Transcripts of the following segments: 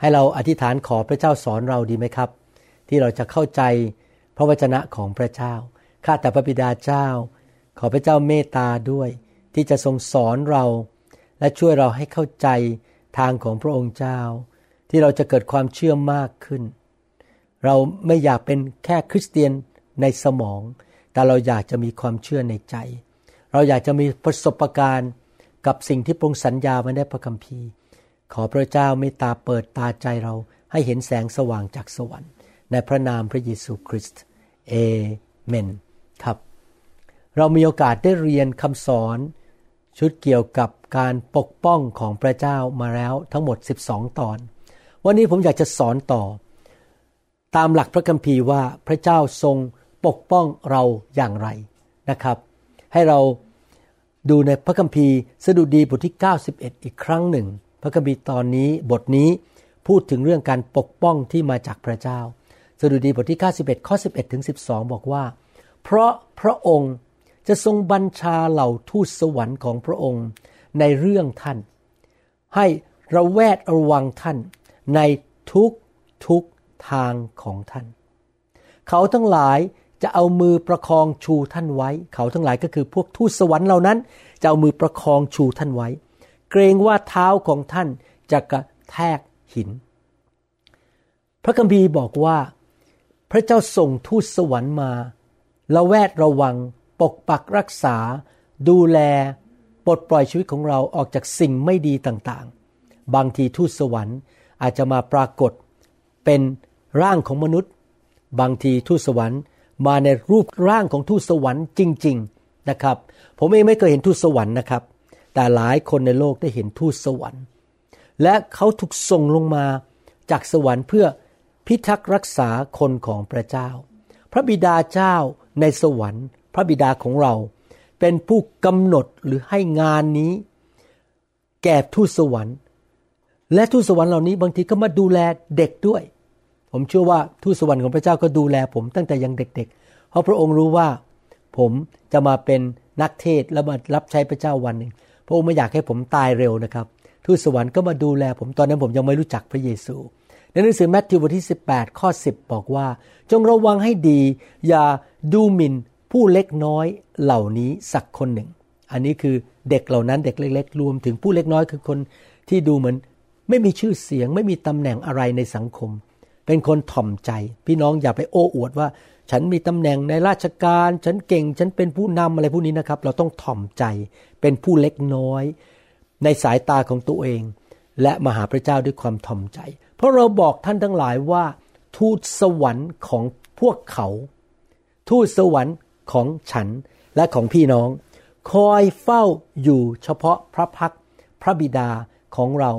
ให้เราอธิษฐานขอพระเจ้าสอนเราดีไหมครับ ที่เราจะเข้าใจพระวจนะของพระเจ้า ข้าแต่พระบิดาเจ้า ขอพระเจ้าเมตตาด้วย ที่จะทรงสอนเรา และช่วยเราให้เข้าใจทางของพระองค์เจ้า ที่เราจะเกิดความเชื่อมากขึ้น เราไม่อยากเป็นแค่คริสเตียนในสมอง แต่เราอยากจะมีความเชื่อในใจ เราอยากจะมีประสบการณ์กับสิ่งที่พระองค์สัญญาไว้ในพระคัมภีร์ ขอพระเจ้าเมตตาเปิดตาใจเราให้เห็นแสงสว่างจากสวรรค์ ในพระนามพระเยซูคริสต์เอเมนครับ เรามีโอกาสได้เรียนคำสอนชุดเกี่ยวกับการปกป้องของพระเจ้ามาแล้วทั้งหมด 12 ตอน วันนี้ผมอยากจะสอนต่อ ตามหลักพระคัมภีร์ว่าพระเจ้าทรงปกป้องเราอย่างไรนะครับ ให้เราดูในพระคัมภีร์สดุดีบทที่ 91 อีกครั้งหนึ่ง ระคัมภีร์ตอนนี้บทนี้พูดถึงเรื่องการปกป้องที่มาจากพระเจ้า สดุดีบทที่ 91 ข้อ 11 ถึง 12 บอกว่า เพราะพระองค์จะทรงบัญชาเหล่าทูตสวรรค์ของพระองค์ในเรื่องท่าน ให้ระแวดระวังท่านในทุกทุกทางของท่าน เขาทั้งหลายจะเอามือประคองชูท่านไว้ เขาทั้งหลายก็คือพวกทูตสวรรค์เหล่านั้น จะเอามือประคองชูท่านไว้ เกรงว่าเท้าของท่านจะกระแทกหิน พระคัมภีร์บอกว่า พระเจ้าส่งทูตสวรรค์มาละแวดระวัง ปกปักรักษา ดูแลปลดปล่อยชีวิตของเราออกจากสิ่งไม่ดีต่างๆ บางทีทูตสวรรค์อาจจะมาปรากฏเป็นร่างของมนุษย์ บางทีทูตสวรรค์มาในรูปร่างของทูตสวรรค์จริง ๆนะครับ ผมเองไม่เคยเห็นทูตสวรรค์นะครับ แต่หลายคนในโลกได้เห็นทูตสวรรค์ และเขาถูกส่งลงมาจากสวรรค์เพื่อพิทักษ์รักษาคนของพระเจ้า พระบิดาเจ้าในสวรรค์ พระบิดาของเรา เป็นผู้กำหนดหรือให้งานนี้ แก่ทูตสวรรค์ และทูตสวรรค์เหล่านี้บางทีก็มาดูแลเด็กด้วย ผมเชื่อว่าทูตสวรรค์ของพระเจ้าก็ดูแลผมตั้งแต่ยังเด็ก ๆ เพราะพระองค์รู้ว่า ผมจะมาเป็นนักเทศและมารับใช้พระเจ้าวันหนึ่ง พระองค์ไม่อยากให้ผมตายเร็วนะครับทูตสวรรค์ก็มาดูแลผมตอนนั้นผมยังไม่รู้จักพระเยซู ในหนังสือแมทธิวบทที่ 18 ข้อ 10 บอกว่า จงระวังให้ดี อย่าดูหมิ่นผู้เล็กน้อยเหล่านี้สักคนหนึ่ง อันนี้คือเด็กเหล่านั้นเด็กเล็ก ๆ รวมถึงผู้เล็กน้อยคือคนที่ดูเหมือน ไม่มีชื่อเสียง ไม่มีตำแหน่งอะไรในสังคม เป็นคนถ่อมใจ พี่น้องอย่าไปโอ้อวดว่า ฉันมีตำแหน่งในราชการ ฉันเก่ง ฉันเป็นผู้นำอะไรพวกนี้นะครับ เราต้องถ่อมใจ เป็นผู้เล็กน้อย ในสายตาของตัวเอง และมาหาพระเจ้าด้วยความถ่อมใจ เพราะเราบอกท่านทั้งหลายว่า ทูตสวรรค์ของพวกเขา ทูตสวรรค์ของฉันและของพี่น้อง คอยเฝ้าอยู่เฉพาะพระพักพระบิดาของเรา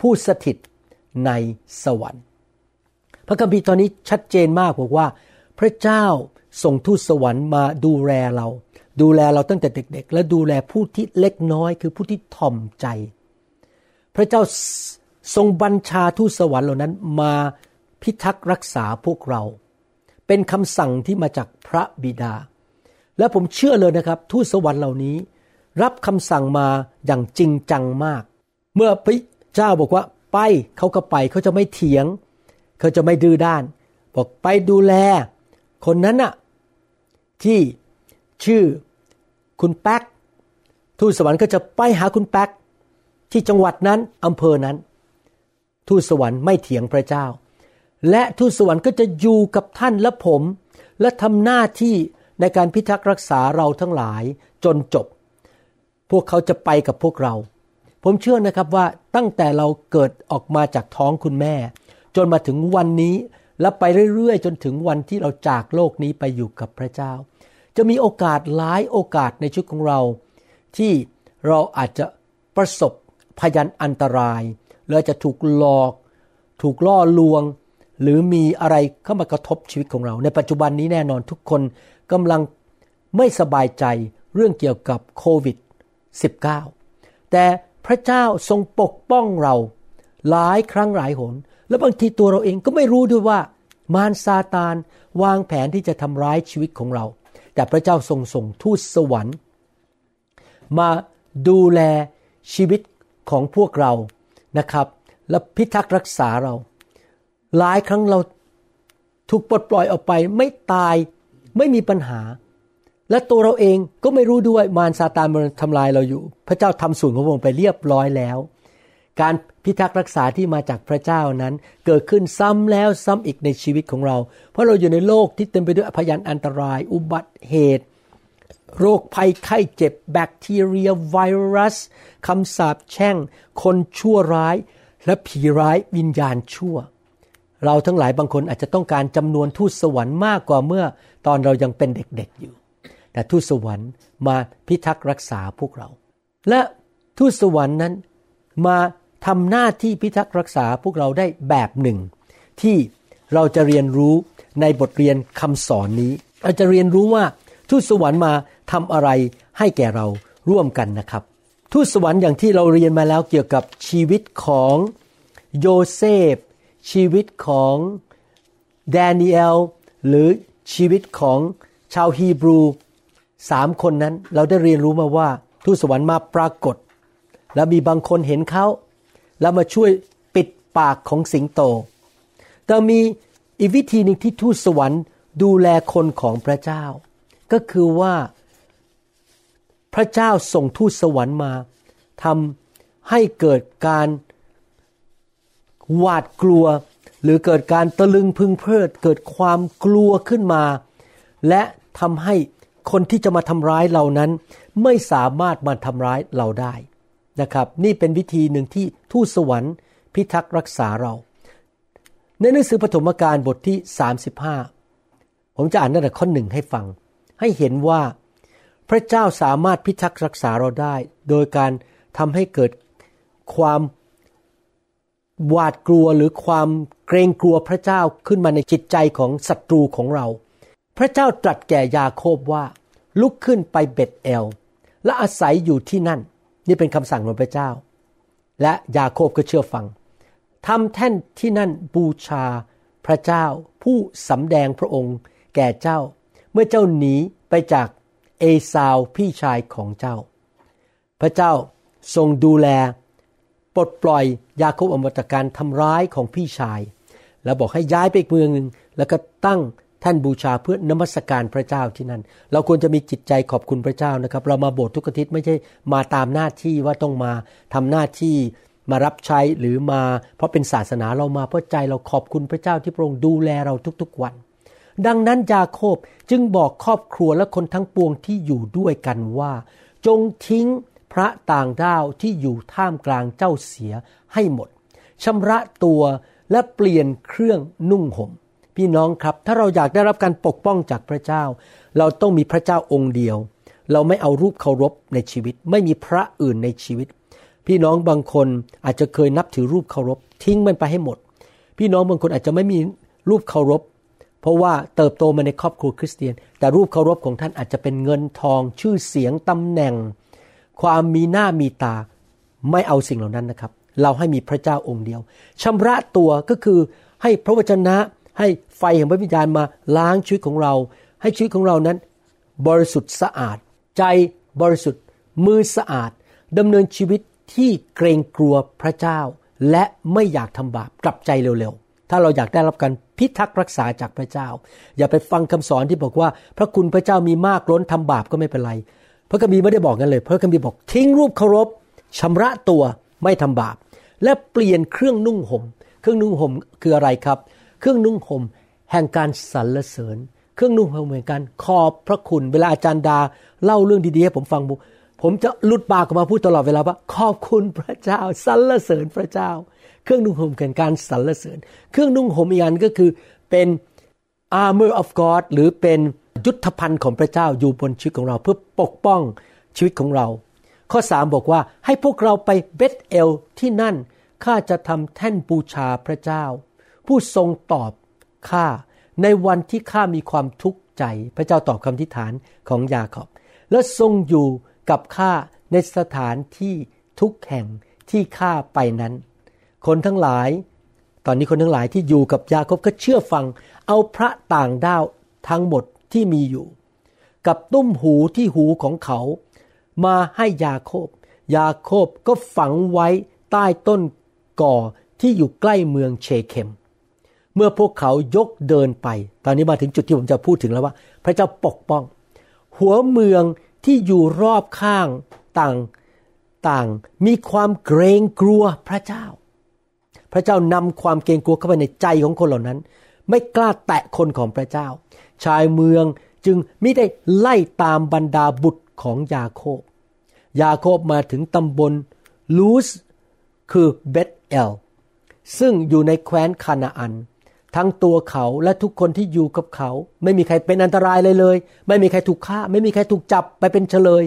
ผู้สถิตในสวรรค์ พระคัมภีร์ตอนนี้ชัดเจนมากบอกว่า พระเจ้าส่งทูตสวรรค์มาดูแลเรา ดูแลเราตั้งแต่เด็ก ๆ และดูแลผู้ที่เล็กน้อยคือผู้ที่ถ่อมใจ พระเจ้าทรงบัญชาทูตสวรรค์เหล่านั้นมาพิทักษ์รักษาพวกเรา เป็นคำสั่งที่มาจากพระบิดา และผมเชื่อเลยนะครับ ทูตสวรรค์เหล่านี้ รับคำสั่งมาอย่างจริงจังมาก เมื่อพระเจ้าบอกว่าไปเขาก็ไปเขาจะไม่เถียง เขาจะไม่ดื้อด้าน บอกไปดูแล คนนั้นน่ะที่ชื่อคุณแป๊กทูตสวรรค์ก็จะไปหาคุณแป๊กที่จังหวัดนั้นอำเภอนั้น ทูตสวรรค์ไม่เถียงพระเจ้า และทูตสวรรค์ก็จะอยู่กับท่านและผม และทำหน้าที่ในการพิทักษ์รักษาเราทั้งหลายจนจบ พวกเขาจะไปกับพวกเรา ผมเชื่อนะครับว่าตั้งแต่เราเกิดออกมาจากท้องคุณแม่ จนมาถึงวันนี้ และไปเรื่อยๆ จนถึงวันที่เราจากโลกนี้ไปอยู่กับพระเจ้า จะมีโอกาสหลายโอกาสในชีวิตของเรา ที่เราอาจจะประสบพยันอันตรายเราจะถูกหลอก ถูกล่อลวง หรือมีอะไรเข้ามากระทบชีวิตของเรา ในปัจจุบันนี้แน่นอนทุกคนกำลังไม่สบายใจเรื่องเกี่ยวกับโควิด -19 แต่พระเจ้าทรงปกป้องเรา หลายครั้งหลายหน และบางทีตัวเราเองก็ไม่รู้ด้วยว่ามารซาตานวางแผนที่จะทำร้ายชีวิตของเรา แต่พระเจ้าทรงส่งทูตสวรรค์ มาดูแลชีวิตของพวกเรานะครับ และพิทักษ์รักษาเรา หลายครั้งเราถูกปลดปล่อยออกไปไม่ตายไม่มีปัญหา และตัวเราเองก็ไม่รู้ด้วยมารซาตานมันทำลายเราอยู่ พระเจ้าทำส่วนของพระองค์ไปเรียบร้อยแล้ว การพิทักษ์รักษาที่มาจากพระเจ้านั้น เกิดขึ้นซ้ำแล้วซ้ำอีกในชีวิตของเรา เพราะเราอยู่ในโลกที่เต็มไปด้วยพยันอันตราย อุบัติเหตุ โรคภัยไข้เจ็บ แบคทีเรีย ไวรัสคำสาปแช่ง คนชั่วร้าย และผีร้ายวิญญาณชั่ว เราทั้งหลายบางคนอาจจะต้องการจำนวนทูตสวรรค์มากกว่าเมื่อ ตอนเรายังเป็นเด็กๆอยู่ แต่ทูตสวรรค์มาพิทักษ์รักษาพวกเรา และทูตสวรรค์นั้นมา ทำหน้าที่พิทักษ์รักษาพวกเราได้แบบหนึ่ง ที่เราจะเรียนรู้ในบทเรียนคำสอนนี้ เราจะเรียนรู้ว่าทูตสวรรค์มาทำอะไรให้แก่เราร่วมกันนะครับ ทูตสวรรค์อย่างที่เราเรียนมาแล้วเกี่ยวกับชีวิตของโยเซฟ ชีวิตของแดเนียลหรือชีวิตของชาวฮีบรูสามคนนั้นเราได้เรียนรู้มาว่าทูตสวรรค์มาปรากฏ แล้วมีบางคนเห็นเขา แล้วมาช่วยปิดปากของสิงโต แต่มีอีกวิธีหนึ่งที่ทูตสวรรค์ดูแลคนของพระเจ้า ก็คือว่าพระเจ้าส่งทูตสวรรค์มาทำให้เกิดการหวาดกลัว หรือเกิดการตะลึงพึงเพลิด เกิดความกลัวขึ้นมา และทำให้คนที่จะมาทำร้ายเรานั้น ไม่สามารถมาทำร้ายเราได้ นะครับ นี่เป็นวิธีหนึ่งที่ทูตสวรรค์ พิทักษ์รักษาเรา ในหนังสือปฐมกาลบทที่ 35 ผมจะอ่านตั้งแต่ข้อหนึ่งให้ฟัง ให้เห็นว่าพระเจ้าสามารถพิทักษ์รักษาเราได้ โดยการทำให้เกิดความหวาดกลัวหรือความเกรงกลัวพระเจ้าขึ้นมาในจิตใจของศัตรูของเรา พระเจ้าตรัสแก่ยาโคบว่า ลุกขึ้นไปเบ็ดเอล และอาศัยอยู่ที่นั่น นี่เป็นคำสั่งของพระเจ้า และยาโคบก็เชื่อฟังทำแท่นที่นั่นบูชาพระเจ้า ผู้สำแดงพระองค์ แก่เจ้า เมื่อเจ้าหนีไปจากเอซาวพี่ชายของเจ้า พระเจ้าทรงดูแลปลดปล่อยยาโคบอมตการทำร้ายของพี่ชาย แล้วบอกให้ย้ายไปอีกเมืองหนึ่งแล้วก็ตั้ง ท่านบูชาเพื่อนมัสการพระเจ้าที่นั่น เราควรจะมีจิตใจขอบคุณพระเจ้านะครับ เรามาโบสถ์ทุกอาทิตย์ไม่ใช่มาตามหน้าที่ว่าต้องมาทำหน้าที่มารับใช้หรือมาเพราะเป็นศาสนาเรามาเพราะใจเราขอบคุณพระเจ้าที่พระองค์ดูแลเราทุกๆวัน ดังนั้นยาโคบจึงบอกครอบครัวและคนทั้งปวงที่อยู่ด้วยกันว่า จงทิ้งพระต่างด้าวที่อยู่ท่ามกลางเจ้าเสียให้หมดชำระตัวและเปลี่ยนเครื่องนุ่งห่ม พี่น้องครับ ถ้าเราอยากได้รับการปกป้องจากพระเจ้า เราต้องมีพระเจ้าองค์เดียว เราไม่เอารูปเคารพในชีวิต ไม่มีพระอื่นในชีวิต พี่น้องบางคนอาจจะเคยนับถือรูปเคารพ ทิ้งมันไปให้หมด พี่น้องบางคนอาจจะไม่มีรูปเคารพ เพราะว่าเติบโตมาในครอบครัวคริสเตียน แต่รูปเคารพของท่านอาจจะเป็นเงินทอง ชื่อเสียงตำแหน่ง ความมีหน้ามีตาไม่เอาสิ่งเหล่านั้นนะครับ เราให้มีพระเจ้าองค์เดียวชำระตัวก็คือให้พระวจนะให้ ไฟแห่งพระวิญญาณมาล้างชีวิตของเรา ให้ชีวิตของเรานั้น บริสุทธิ์สะอาด ใจบริสุทธิ์ มือสะอาดดำเนินชีวิตที่เกรงกลัวพระเจ้า และไม่อยากทำบาปกลับใจเร็วๆ ถ้าเราอยากได้รับการพิทักษ์รักษาจากพระเจ้า อย่าไปฟังคำสอนที่บอกว่า พระคุณพระเจ้ามีมากล้นทำบาปก็ไม่เป็นไร พระคัมภีร์ไม่ได้บอกกันเลย พระคัมภีร์บอกทิ้งรูปเคารพชำระตัวไม่ทำบาป และเปลี่ยนเครื่องนุ่งหม่ม เครื่องนุ่งห่มคืออะไรครับ เครื่องนุ่งห่ม แห่งการสรรเสริญ เครื่องนุ่งห่มแห่งการขอบพระคุณ เวลาอาจารย์ดาเล่าเรื่องดีๆให้ผมฟังผมจะลุดปากออกมาพูดตลอดเวลาว่า ขอบคุณพระเจ้าสรรเสริญพระเจ้า เครื่องนุ่งห่มแห่งการสรรเสริญ เครื่องนุ่งห่มอีกอันก็คือเป็น armor of God หรือเป็นยุทธภัณฑ์ของพระเจ้าอยู่บนชีวิตของเราเพื่อปกป้องชีวิตของเรา ข้อสามบอกว่าให้พวกเราไปเบธเอลที่นั่นข้าจะทำแท่นบูชาพระเจ้า ผู้ทรงตอบ ข้าในวันที่ข้ามีความทุกข์ใจ พระเจ้าตอบคำทิฐานของยาขอบ และทรงอยู่กับข้าในสถานที่ทุกแห่งที่ข้าไปนั้น คนทั้งหลาย ตอนนี้คนทั้งหลายที่อยู่กับยาคบก็เชื่อฟัง เอาพระต่างด้าวทั้งหมดที่มีอยู่ กับตุ้มหูที่หูของเขา มาให้ยาโคบ ยาโคบก็ฝังไว้ใต้ต้นก่อที่อยู่ใกล้เมืองเชเคม เมื่อพวกเขายกเดินไป ตอนนี้มาถึงจุดที่ผมจะพูดถึงแล้วว่า พระเจ้าปกป้อง หัวเมืองที่อยู่รอบข้างต่างต่างมีความเกรงกลัวพระเจ้า พระเจ้านำความเกรงกลัวเข้าไปในใจของคนเหล่านั้น ไม่กล้าแตะคนของพระเจ้า ชายเมืองจึงไม่ได้ไล่ตามบรรดาบุตรของยาโคบ ยาโคบมาถึงตำบลลูสคือเบธเอลซึ่งอยู่ในแคว้นคานาอัน ทั้งตัวเขาและทุกคนที่อยู่กับเขา ไม่มีใครเป็นอันตรายเลยเลย ไม่มีใครถูกฆ่า ไม่มีใครถูกจับไปเป็นเฉลย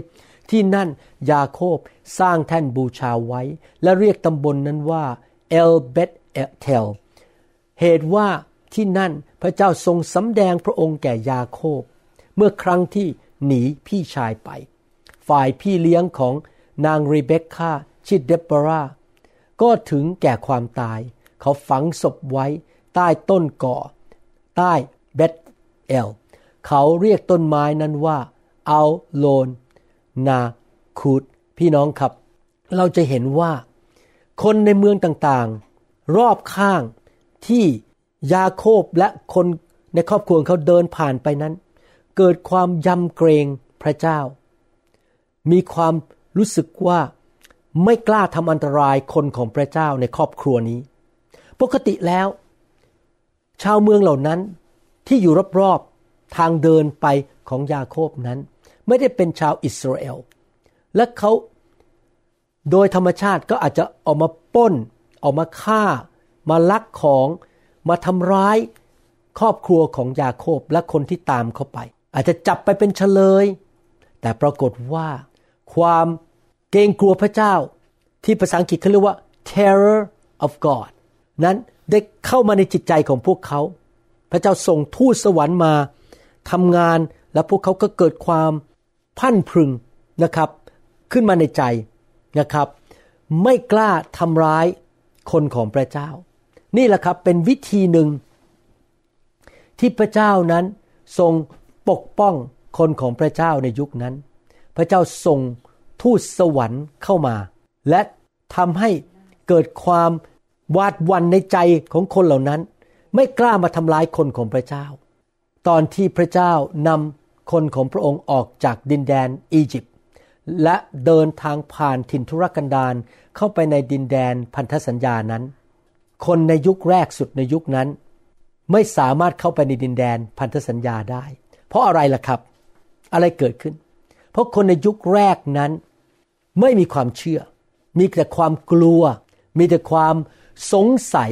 ที่นั่นยาโคบสร้างแท่นบูชาไว้ และเรียกตำบลนนั้นว่าเอลเบธเทลเหตุว่าที่นั่นพระเจ้าทรงสำแดงพระองค์แก่ยาโคบ เมื่อครั้งที่หนีพี่ชายไป ฝ่ายพี่เลี้ยงของนางรีเบคคาชิดเดบราก็ถึงแก่ความตาย เขาฝังศพไว้ ใต้ต้นก่อ ใต้เบธเอล เขาเรียกต้นไม้นั้นว่าอัลโลนนาคูดพี่น้องครับ เราจะเห็นว่า คนในเมืองต่างๆ รอบข้างที่ยาโคบและคนในครอบครัวเขาเดินผ่านไปนั้น เกิดความยำเกรงพระเจ้า มีความรู้สึกว่าไม่กล้าทำอันตรายคนของพระเจ้าในครอบครัวนี้ ปกติแล้ว ชาวเมืองเหล่านั้นที่อยู่รอบๆทางเดินไปของยาโคบนั้น ไม่ได้เป็นชาวอิสราเอล และเขาโดยธรรมชาติก็อาจจะออกมาป้น ออกมาฆ่า มาลักของ มาทำร้ายครอบครัวของยาโคบและคนที่ตามเขาไป อาจจะจับไปเป็นเฉลย แต่ปรากฏว่า ความเกรงกลัวพระเจ้าที่ภาษาอังกฤษเขาเรียกว่า terror of God นั้น ได้เข้ามาในจิตใจของพวกเขา พระเจ้าส่งทูตสวรรค์มาทำงานและพวกเขาก็เกิดความพันพึงนะครับขึ้นมาในใจนะครับ ไม่กล้าทำร้ายคนของพระเจ้า นี่แหละครับเป็นวิธีหนึ่ง ที่พระเจ้านั้นทรงปกป้องคนของพระเจ้าในยุคนั้น พระเจ้าทรงทูตสวรรค์เข้ามา และทำให้เกิดความ วาดวันในใจของคนเหล่านั้น ไม่กล้ามาทำลายคนของพระเจ้า ตอนที่พระเจ้านำคนของพระองค์ออกจากดินแดนอียิปต์และเดินทางผ่านถิ่นทุรกันดารเข้าไปในดินแดนพันธสัญญานั้น คนในยุคแรกสุดในยุคนั้น ไม่สามารถเข้าไปในดินแดนพันธสัญญาได้ เพราะอะไรล่ะครับ อะไรเกิดขึ้น เพราะคนในยุคแรกนั้นไม่มีความเชื่อ มีแต่ความกลัว มีแต่ความ สงสัย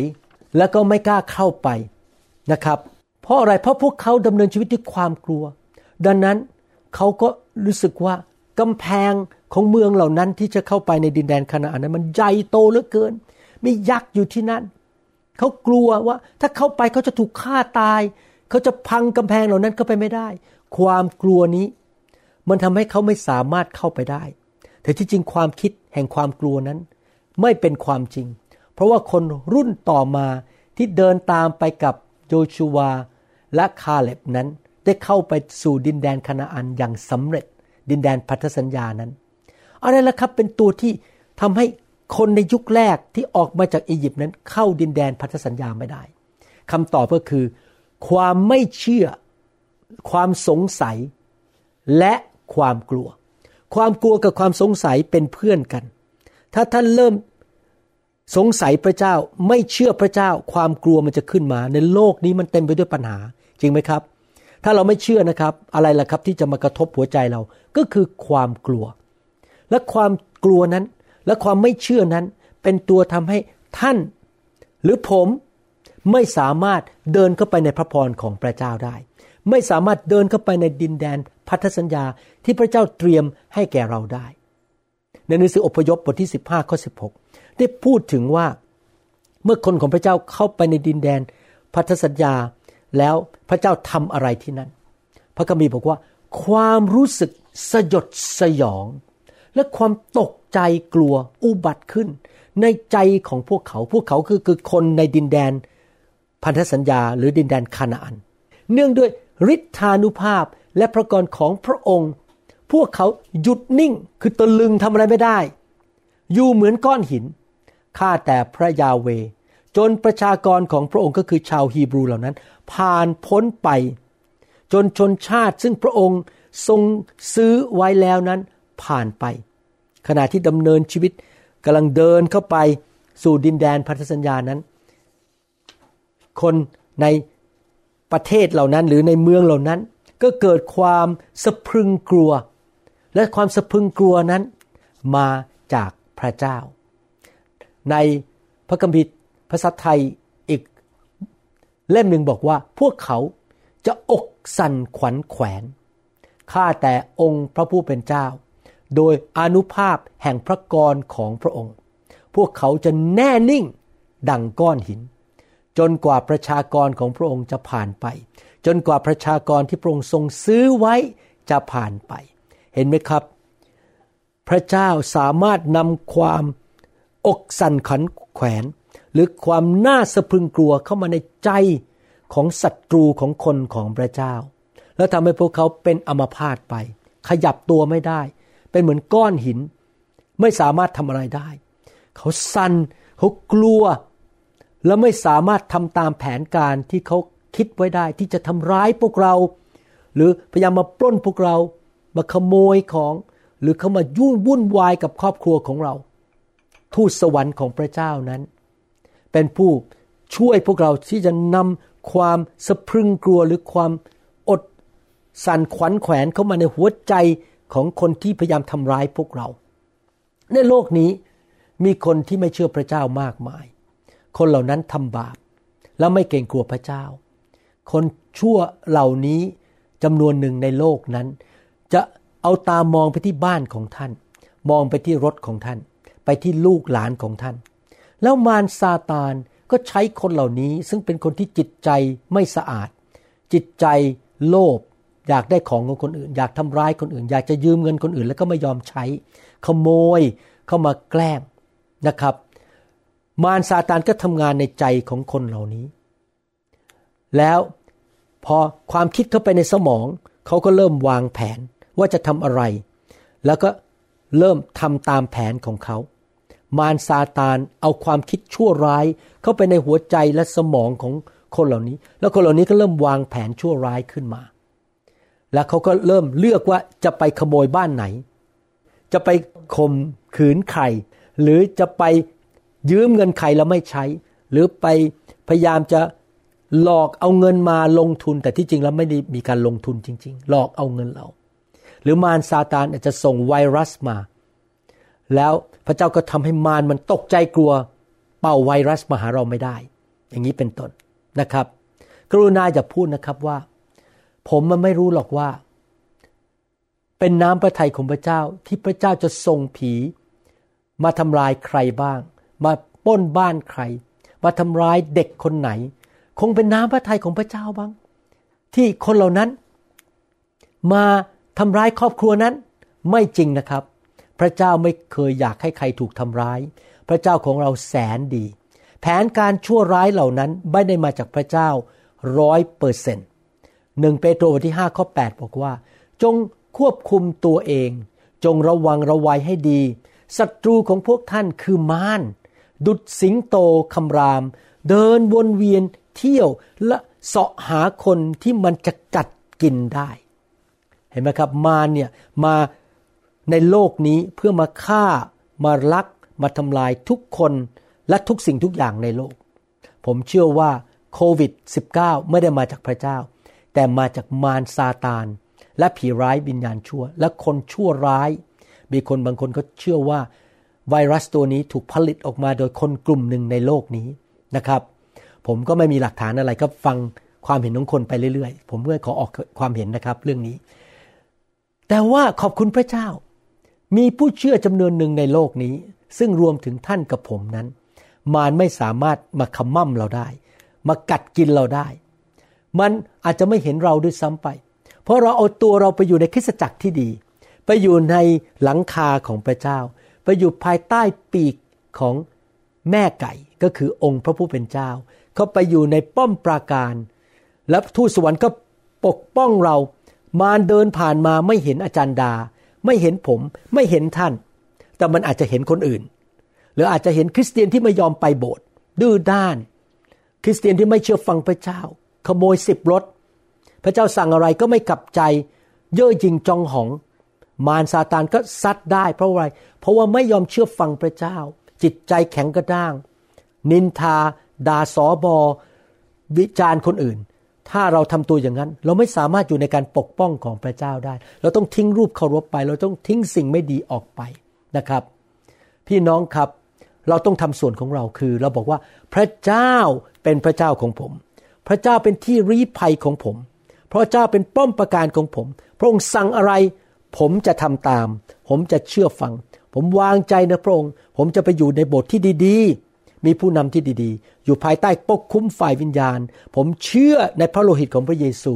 แล้วก็ไม่กล้าเข้าไปนะครับ เพราะอะไรเพราะพวกเขาดำเนินชีวิตด้วยความกลัว ดังนั้นเขาก็รู้สึกว่ากำแพงของเมืองเหล่านั้นที่จะเข้าไปในดินแดนคานาอันนั้นมันใหญ่โตเหลือเกิน มียักษ์อยู่ที่นั่นเขากลัวว่าถ้าเข้าไปเขาจะถูกฆ่าตาย เขาจะพังกำแพงเหล่านั้นเข้าไปไม่ได้ ความกลัวนี้ มันทำให้เขาไม่สามารถเข้าไปได้ แต่ที่จริงความคิดแห่งความกลัวนั้น ไม่เป็นความจริง เพราะว่าคนรุ่นต่อมาที่เดินตามไปกับโจชูวาและคาเล็บนั้น ได้เข้าไปสู่ดินแดนคณาอันอย่างสำเร็จ ดินแดนพันธสัญญานั้นอะไรล่ะครับเป็นตัวที่ทำให้คนในยุคแรกที่ออกมาจากอียิปต์นั้น เข้าดินแดนพันธสัญญาไม่ได้คำตอบก็คือ ความไม่เชื่อ ความสงสัย และความกลัว ความกลัวกับความสงสัยเป็นเพื่อนกัน ถ้าท่านเริ่ม สงสัยพระเจ้าไม่เชื่อพระเจ้าความกลัวมันจะขึ้นมา ในโลกนี้มันเต็มไปด้วยปัญหา จริงไหมครับ ถ้าเราไม่เชื่อนะครับ อะไรล่ะครับที่จะมากระทบหัวใจเราก็คือความกลัว และความกลัวนั้น และความไม่เชื่อนั้น เป็นตัวทำให้ท่าน หรือผมไม่สามารถเดินเข้าไปในพระพรของพระเจ้าได้ ไม่สามารถเดินเข้าไปในดินแดนพันธสัญญาที่พระเจ้าเตรียมให้แก่เราได้ ในหนังสืออพยพบทที่ 15ข้อ16 ได้พูดถึงว่าเมื่อคนของพระเจ้าเข้าไปในดินแดนพันธสัญญาแล้วพระเจ้าทำอะไรที่นั่น พระคัมภีร์บอกว่า ความรู้สึกสยดสยอง และความตกใจกลัวอุบัติขึ้น ในใจของพวกเขา พวกเขาคือคือคนในดินแดนพันธสัญญาหรือดินแดนคานาอัน เนื่องด้วยฤทธานุภาพและพระกรของพระองค์ พวกเขาหยุดนิ่งคือตะลึงทำอะไรไม่ได้ อยู่เหมือนก้อนหิน ข้าแต่พระยาเว จนประชากรของพระองค์ก็คือชาวฮีบรูเหล่านั้น ผ่านพ้นไป จนชนชาติซึ่งพระองค์ทรงซื้อไว้แล้วนั้นผ่านไป ขณะที่ดำเนินชีวิตกำลังเดินเข้าไปสู่ดินแดนพันธสัญญานั้น คนในประเทศเหล่านั้นหรือในเมืองเหล่านั้น ก็เกิดความสะพรึงกลัว และความสะพรึงกลัวนั้น มาจากพระเจ้า ในพระคัมภีร์ภาษาไทยอีกเล่มหนึ่งบอกว่าพวกเขาจะอกสั่นขวัญแขวนข้าแต่องค์พระผู้เป็นเจ้า โดยอนุภาพแห่งพระกรของพระองค์ พวกเขาจะแน่นิ่งดังก้อนหิน จนกว่าประชากรของพระองค์จะผ่านไป จนกว่าประชากรที่พระองค์ทรงซื้อไว้จะผ่านไป เห็นไหมครับ พระเจ้าสามารถนำความ อกสั่นขันแขวน หรือความน่าสะพรึงกลัวเข้ามาในใจของศัตรูของคนของพระเจ้า แล้วทำให้พวกเขาเป็นอัมพาตไป ขยับตัวไม่ได้ เป็นเหมือนก้อนหิน ไม่สามารถทำอะไรได้ เขาสัน่นเขากลัว แล้วไม่สามารถทำตามแผนการที่เขาคิดไว้ได้ ที่จะทำร้ายพวกเรา หรือพยายามมาปล้นพวกเรา มาขโมยของ หรือเขามายุ่งวุ่นวายกับครอบครัวของเรา ทูตสวรรค์ของพระเจ้านั้น เป็นผู้ช่วยพวกเราที่จะนำความสะพรึงกลัวหรือความอดสั่นขวัญแขวนเข้ามาในหัวใจของคนที่พยายามทำร้ายพวกเรา ในโลกนี้มีคนที่ไม่เชื่อพระเจ้ามากมาย คนเหล่านั้นทำบาป แล้วไม่เกรงกลัวพระเจ้า คนชั่วเหล่านี้จำนวนหนึ่งในโลกนั้น จะเอาตามองไปที่บ้านของท่าน มองไปที่รถของท่าน ไปที่ลูกหลานของท่าน แล้วมารซาตานก็ใช้คนเหล่านี้ซึ่งเป็นคนที่จิตใจไม่สะอาด จิตใจโลภอยากได้ของของคนอื่น อยากทำร้ายคนอื่น อยากจะยืมเงินคนอื่น แล้วก็ไม่ยอมใช้ ขโมยเข้ามาแกล้งนะครับ มารซาตานก็ทำงานในใจของคนเหล่านี้ แล้วพอความคิดเข้าไปในสมอง เขาก็เริ่มวางแผนว่าจะทำอะไร แล้วก็เริ่มทำตามแผนของเขา มารซาตานเอาความคิดชั่วร้าย เข้าไปในหัวใจและสมองของคนเหล่านี้ แล้วคนเหล่านี้ก็เริ่มวางแผนชั่วร้ายขึ้นมา แล้วเขาก็เริ่มเลือกว่าจะไปขโมยบ้านไหน จะไปข่มขืนใครหรือจะไปยืมเงินใครแล้วไม่ใช้ หรือไปพยายามจะหลอกเอาเงินมาลงทุน แต่ที่จริงแล้วไม่ได้มีการลงทุนจริง ๆ หลอกเอาเงินเรา หรือมารซาตานอาจจะส่งไวรัสมา แล้วพระเจ้าก็ทำให้มารมันตกใจกลัว เป่าไวรัสมาหาเราไม่ได้ อย่างนี้เป็นต้นนะครับ กรุณาอย่าพูดนะครับว่า ผมมันไม่รู้หรอกว่า เป็นน้ำพระทัยของพระเจ้าที่พระเจ้าจะส่งผี มาทำลายใครบ้าง มาป้นบ้านใคร มาทำร้ายเด็กคนไหน คงเป็นน้ำพระทัยของพระเจ้าบ้าง ที่คนเหล่านั้น มาทำร้ายครอบครัวนั้นไม่จริงนะครับ พระเจ้าไม่เคยอยากให้ใครถูกทำร้าย พระเจ้าของเราแสนดี แผนการชั่วร้ายเหล่านั้นไม่ได้มาจากพระเจ้าร้อยเปอร์เซนต์หนึ่งเปโตรบทที่5ข้อ8บอกว่า จงควบคุมตัวเอง จงระวังระวัยให้ดีศัตรูของพวกท่านคือมารดุดสิงโตคำราม เดินวนเวียนเที่ยวและเสาะหาคนที่มันจะกัดกินได้ เห็นไหมครับมารเนี่ยมา ในโลกนี้เพื่อมาฆ่ามาลัก มาทำลายทุกคนและทุกสิ่งทุกอย่างในโลก ผมเชื่อว่าโควิด -19 ไม่ได้มาจากพระเจ้า แต่มาจากมารซาตาน และผีร้ายวิญญาณชั่ว และคนชั่วร้าย มีคนบางคนก็เชื่อว่า ไวรัสตัวนี้ถูกผลิตออกมาโดยคนกลุ่มหนึ่งในโลกนี้นะครับ ผมก็ไม่มีหลักฐานอะไรก็ฟังความเห็นของคนไปเรื่อยๆ ผมเพื่อขอออกความเห็นนะครับเรื่องนี้ แต่ว่าขอบคุณพระเจ้า มีผู้เชื่อจำนวนหนึ่งในโลกนี้ ซึ่งรวมถึงท่านกับผมนั้น มารไม่สามารถมาขมั่มเราได้ มากัดกินเราได้ มันอาจจะไม่เห็นเราด้วยซ้ำไป เพราะเราเอาตัวเราไปอยู่ในคริสตจักรที่ดี ไปอยู่ในหลังคาของพระเจ้า ไปอยู่ภายใต้ปีกของแม่ไก่ก็คือองค์พระผู้เป็นเจ้า เขาไปอยู่ในป้อมปราการ แล้วทูตสวรรค์ก็ปกป้องเรา มารเดินผ่านมาไม่เห็นอาจารย์ดา ไม่เห็นผมไม่เห็นท่าน แต่มันอาจจะเห็นคนอื่น หรืออาจจะเห็นคริสเตียนที่ไม่ยอมไปโบสถ์ดื้อด้าน คริสเตียนที่ไม่เชื่อฟังพระเจ้า ขโมยสิบรถ พระเจ้าสั่งอะไรก็ไม่กลับใจ เย่อหยิ่งจองหอง มารซาตานก็ซัดได้เพราะอะไร เพราะว่าไม่ยอมเชื่อฟังพระเจ้า จิตใจแข็งกระด้าง นินทาด่าสอบอ วิจารณ์คนอื่น ถ้าเราทำตัวอย่างนั้น เราไม่สามารถอยู่ในการปกป้องของพระเจ้าได้ เราต้องทิ้งรูปเคารพไป เราต้องทิ้งสิ่งไม่ดีออกไปนะครับ พี่น้องครับเราต้องทำส่วนของเราคือ เราบอกว่าพระเจ้าเป็นพระเจ้าของผม พระเจ้าเป็นที่รีภัยของผม พระเจ้าเป็นป้อมประการของผม พระองค์สั่งอะไร ผมจะทำตาม ผมจะเชื่อฟัง ผมวางใจในพระองค์ ผมจะไปอยู่ในโบสถ์ที่ดีๆ มีผู้นำที่ดีๆ อยู่ภายใต้ปกคุ้มฝ่ายวิญญาณ ผมเชื่อในพระโลหิตของพระเยซู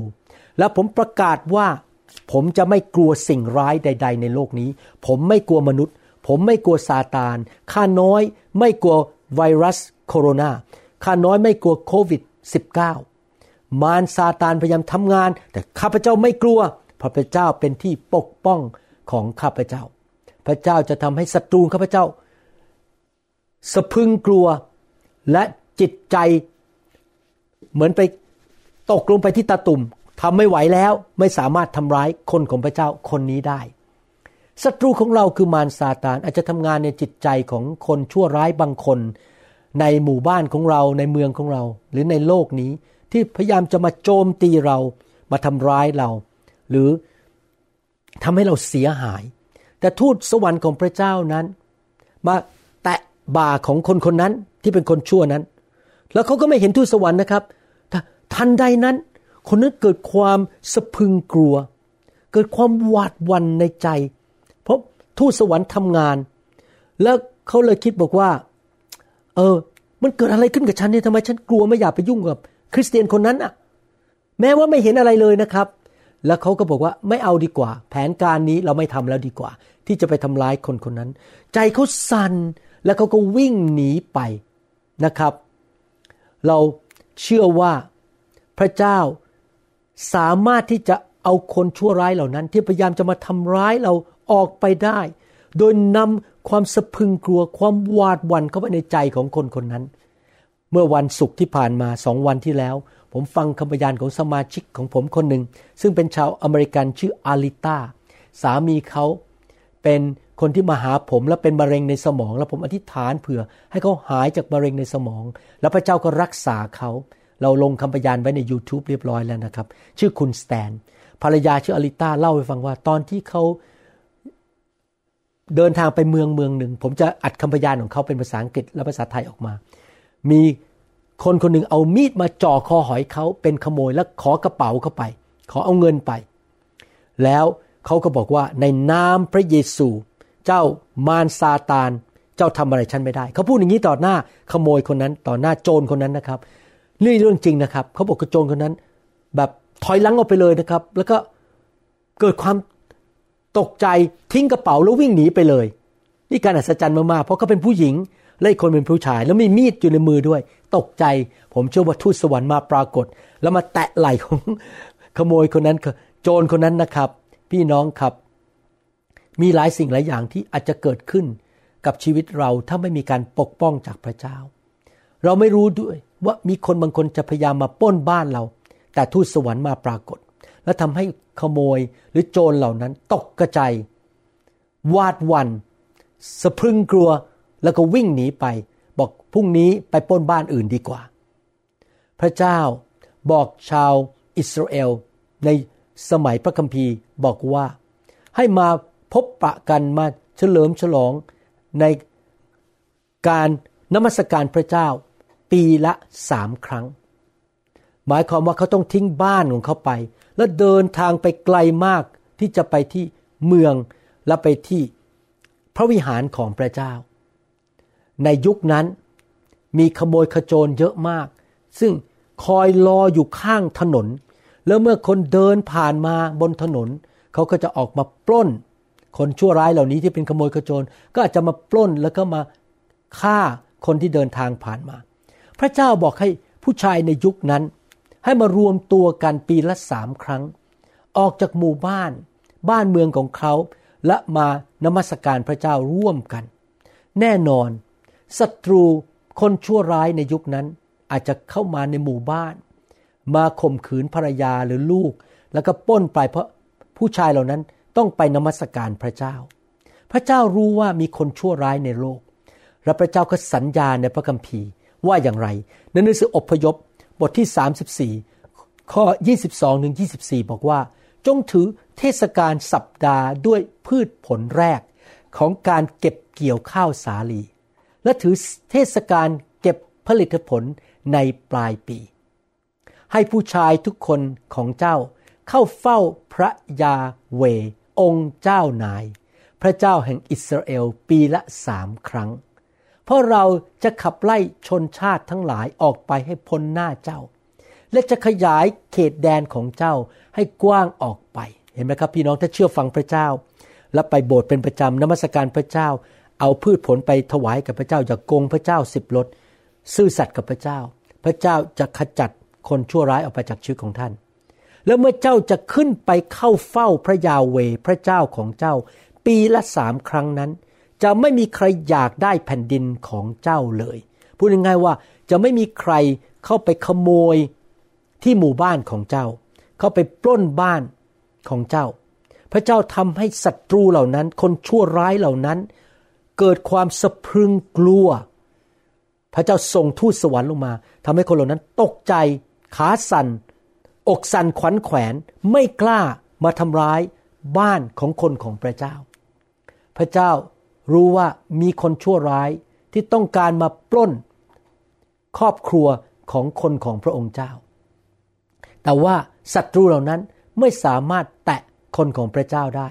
และผมประกาศว่าผมจะไม่กลัวสิ่งร้ายใด ๆ ในโลกนี้ ผมไม่กลัวมนุษย์ ผมไม่กลัวซาตาน ข้าน้อยไม่กลัวไวรัสโคโรนา ข้าน้อยไม่กลัวโควิด -19 มารซาตานพยายามทำงาน แต่ข้าพเจ้าไม่กลัวเพราะพระเจ้าเป็นที่ปกป้องของข้าพเจ้า พระเจ้าจะทำให้ศัตรูข้าพเจ้า สะพึงกลัวและจิตใจ เหมือนไปตกลงไปที่ตาตุ่มทำไม่ไหวแล้วไม่สามารถทำร้ายคนของพระเจ้าคนนี้ได้ศัตรูของเราคือมารซาตานอาจจะทำงานในจิตใจของคนชั่วร้ายบางคน ในหมู่บ้านของเราในเมืองของเรา หรือในโลกนี้ที่พยายามจะมาโจมตีเรามาทำร้ายเรา หรือทำให้เราเสียหาย แต่ทูตสวรรค์ของพระเจ้านั้น มา บ่าของคนคนนั้นที่เป็นคนชั่วนั้น แล้วเขาก็ไม่เห็นทูตสวรรค์นะครับ ทันใดนั้น คนนั้นเกิดความสะพึงกลัว เกิดความหวาดวันในใจ เพราะทูตสวรรค์ทำงาน แล้วเขาเลยคิดบอกว่า เออ มันเกิดอะไรขึ้นกับฉันเนี่ยทำไมฉันกลัวไม่อยากไปยุ่งกับ คริสเตียนคนนั้นอะแม้ว่าไม่เห็นอะไรเลยนะครับ แล้วเขาก็บอกว่าไม่เอาดีกว่า แผนการนี้เราไม่ทำแล้วดีกว่า ที่จะไปทำร้ายคนคนนั้น ใจเขาสั่น แล้วเขาก็วิ่งหนีไปนะครับ เราเชื่อว่าพระเจ้าสามารถที่จะเอาคนชั่วร้ายเหล่านั้น ที่พยายามจะมาทำร้ายเราออกไปได้ โดยนำความสะพึงกลัวความหวาดหวั่นเข้าไปในใจของคนคนนั้น เมื่อวันศุกร์ที่ผ่านมาสองวันที่แล้ว ผมฟังคำพยานของสมาชิกของผมคนหนึ่ง ซึ่งเป็นชาวอเมริกันชื่ออาลิต้าสามีเขาเป็น คนที่มาหาผมแล้วเป็นมะเร็งในสมอง แล้วผมอธิษฐานเผื่อ ให้เขาหายจากมะเร็งในสมอง แล้วพระเจ้าก็รักษาเขา เราลงคำพยานไว้ใน YouTube เรียบร้อยแล้วนะครับ ชื่อคุณสแตนภรรยาชื่ออลิต้าเล่าให้ฟังว่า ตอนที่เขาเดินทางไปเมืองเมืองหนึ่ง ผมจะอัดคำพยานของเขาเป็นภาษาอังกฤษและภาษาไทยออกมา มีคนคนหนึ่งเอามีดมาจ่อคอหอยเขาเป็นขโมยแล้วขอกระเป๋าเข้าไป ขอเอาเงินไป แล้วเขาก็บอกว่าในนามพระเยซู เจ้ามารซาตาน เจ้าทำอะไรฉันไม่ได้ เขาพูดอย่างนี้ต่อหน้าขโมยคนนั้น ต่อหน้าโจรคนนั้นนะครับ นี่เรื่องจริงนะครับ เขาบอกกับโจรคนนั้น แบบถอยหลังออกไปเลยนะครับ แล้วก็เกิดความตกใจทิ้งกระเป๋าแล้ววิ่งหนีไปเลย นี่การอัศจรรย์มากๆเพราะเขาเป็นผู้หญิงและอีกคนเป็นผู้ชาย แล้วมีมีดอยู่ในมือด้วย ตกใจ ผมเชื่อว่าทูตสวรรค์มาปรากฏ แล้วมาแตะไหล่ของขโมยคนนั้นโจรคนนั้นนะครับ พี่น้องครับ มีหลายสิ่งหลายอย่างที่อาจจะเกิดขึ้นกับชีวิตเราถ้าไม่มีการปกป้องจากพระเจ้า เราไม่รู้ด้วยว่ามีคนบางคนจะพยายามมาป้นบ้านเรา แต่ทูตสวรรค์มาปรากฏ และทำให้ขโมยหรือโจรเหล่านั้นตกกระจายวาดวัน สะพรึงกลัวแล้วก็วิ่งหนีไป บอกพรุ่งนี้ไปป้นบ้านอื่นดีกว่า พระเจ้าบอกชาวอิสราเอลในสมัยพระคัมภีร์บอกว่าให้มา พบปะกันมาเฉลิมฉลองในการนมัสการพระเจ้าปีละสามครั้ง หมายความว่าเขาต้องทิ้งบ้านของเขาไป และเดินทางไปไกลมากที่จะไปที่เมืองและไปที่พระวิหารของพระเจ้า ในยุคนั้นมีขโมยขโจรเยอะมาก ซึ่งคอยรออยู่ข้างถนน แล้วเมื่อคนเดินผ่านมาบนถนน เขาก็จะออกมาปล้น คนชั่วร้ายเหล่านี้ที่เป็นขโมยขโจรก็อาจจะมาปล้นแล้วก็มาฆ่าคนที่เดินทางผ่านมา พระเจ้าบอกให้ผู้ชายในยุคนั้น ให้มารวมตัวกันปีละสามครั้ง ออกจากหมู่บ้าน บ้านเมืองของเขา และมานมัสการพระเจ้าร่วมกัน แน่นอนศัตรูคนชั่วร้ายในยุคนั้น อาจจะเข้ามาในหมู่บ้าน มาข่มขืนภรรยาหรือลูก แล้วก็ป้นไปเพราะผู้ชายเหล่านั้น ต้องไปนมัสการพระเจ้า พระเจ้ารู้ว่ามีคนชั่วร้ายในโลก และพระเจ้าก็สัญญาในพระคัมภีร์ว่าอย่างไรในหนังสืออพยพบทที่ 34 ข้อ 22ถึง24 บอกว่า จงถือเทศกาลสัปดาห์ด้วยพืชผลแรกของการเก็บเกี่ยวข้าวสาลี และถือเทศกาลเก็บผลิตผลในปลายปี ให้ผู้ชายทุกคนของเจ้าเข้าเฝ้าพระยาเว องค์เจ้านาย พระเจ้าแห่งอิสราเอลปีละสามครั้ง เพราะเราจะขับไล่ชนชาติทั้งหลายออกไปให้พ้นหน้าเจ้า และจะขยายเขตแดนของเจ้าให้กว้างออกไป เห็นไหมครับพี่น้องถ้าเชื่อฟังพระเจ้า และไปโบสถ์เป็นประจำนมัสการพระเจ้า เอาพืชผลไปถวายกับพระเจ้าอย่าโกงพระเจ้าสิบลดซื่อสัตย์กับพระเจ้า พระเจ้าจะขจัดคนชั่วร้ายออกไปจากชีวิตของท่าน แล้วเมื่อเจ้าจะขึ้นไปเข้าเฝ้าพระยาเวพระเจ้าของเจ้า ปีละสามครั้งนั้น จะไม่มีใครอยากได้แผ่นดินของเจ้าเลย พูดง่ายๆว่าจะไม่มีใครเข้าไปขโมยที่หมู่บ้านของเจ้า เข้าไปปล้นบ้านของเจ้า พระเจ้าทำให้ศัตรูเหล่านั้น คนชั่วร้ายเหล่านั้น เกิดความสะพรึงกลัว พระเจ้าส่งทูตสวรรค์ลงมาทำให้คนเหล่านั้นตกใจขาสัน่น อกสั่นขวัญแขวนไม่กล้ามาทำร้ายบ้านของคนของพระเจ้า พระเจ้ารู้ว่ามีคนชั่วร้ายที่ต้องการมาปล้น ครอบครัวของคนของพระองค์เจ้า แต่ว่าศัตรูเหล่านั้นไม่สามารถแตะคนของพระเจ้าได้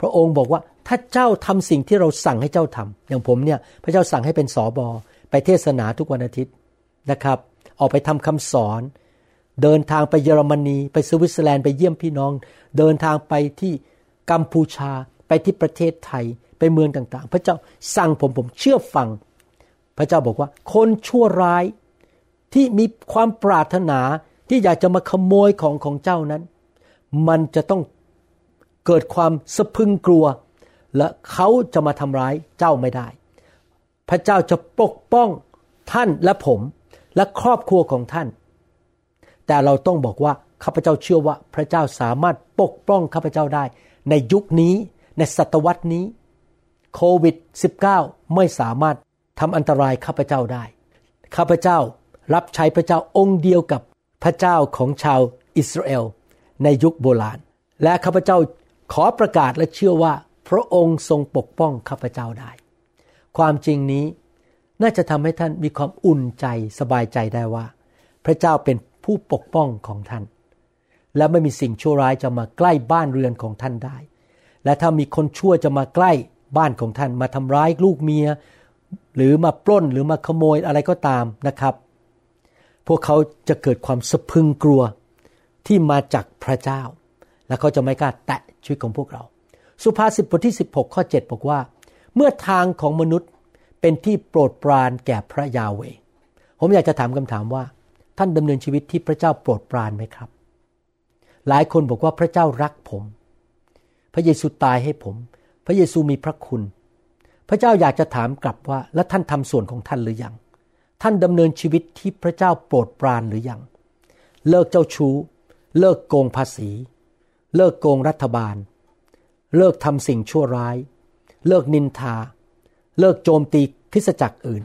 พระองค์บอกว่าถ้าเจ้าทำสิ่งที่เราสั่งให้เจ้าทำอย่างผมเนี่ยพระเจ้าสั่งให้เป็นสอบอไปเทศนาทุกวันอาทิตย์นะครับ ออกไปทำคำสอน เดินทางไปเยอรมนี ไปสวิตเซอร์แลนด์ไปเยี่ยมพี่น้อง เดินทางไปที่กัมพูชาไปที่ประเทศไทยไปเมืองต่างๆ พระเจ้าสั่งผมผมเชื่อฟัง พระเจ้าบอกว่า คนชั่วร้ายที่มีความปรารถนาที่อยากจะมาขโมยของของเจ้านั้น มันจะต้องเกิดความสะพึงกลัว และเขาจะมาทำร้ายเจ้าไม่ได้ พระเจ้าจะปกป้องท่านและผมและครอบครัวของท่าน แต่เราต้องบอกว่าข้าพเจ้าเชื่อว่าพระเจ้าสามารถปกป้องข้าพเจ้าได้ ในยุคนี้ในศตวรรษนี้โควิด -19 ไม่สามารถทำอันตรายข้าพเจ้าได้ ข้าพเจ้ารับใช้พระเจ้าองค์เดียวกับพระเจ้าของชาวอิสราเอลในยุคโบราณ และข้าพเจ้าขอประกาศและเชื่อว่า พระองค์ทรงปกป้องข้าพเจ้าได้ ความจริงนี้น่าจะทำให้ท่านมีความอุ่นใจสบายใจได้ว่า พระเจ้าเป็น ผู้ปกป้องของท่าน และไม่มีสิ่งชั่วร้ายจะมาใกล้บ้านเรือนของท่านได้ และถ้ามีคนชั่วจะมาใกล้บ้านของท่าน มาทำร้ายลูกเมีย หรือมาปล้นหรือมาขโมยอะไรก็ตามนะครับ พวกเขาจะเกิดความสะพึงกลัวที่มาจากพระเจ้า และเขาจะไม่กล้าแตะชีวิตของพวกเรา สุภาษิตบทที่ 16 ข้อ 7 บอกว่า เมื่อทางของมนุษย์เป็นที่โปรดปรานแก่พระยาเว ผมอยากจะถามคำถามว่า ท่านดำเนินชีวิตที่พระเจ้าโปรดปรานไหมครับ หลายคนบอกว่าพระเจ้ารักผม พระเยซูตายให้ผม พระเยซูมีพระคุณ พระเจ้าอยากจะถามกลับว่า แล้วท่านทำส่วนของท่านหรือยัง ท่านดำเนินชีวิตที่พระเจ้าโปรดปรานหรือยัง เลิกเจ้าชู้ เลิกโกงภาษี เลิกโกงรัฐบาล เลิกทำสิ่งชั่วร้าย เลิกนินทา เลิกโจมตีคริสจักรอื่น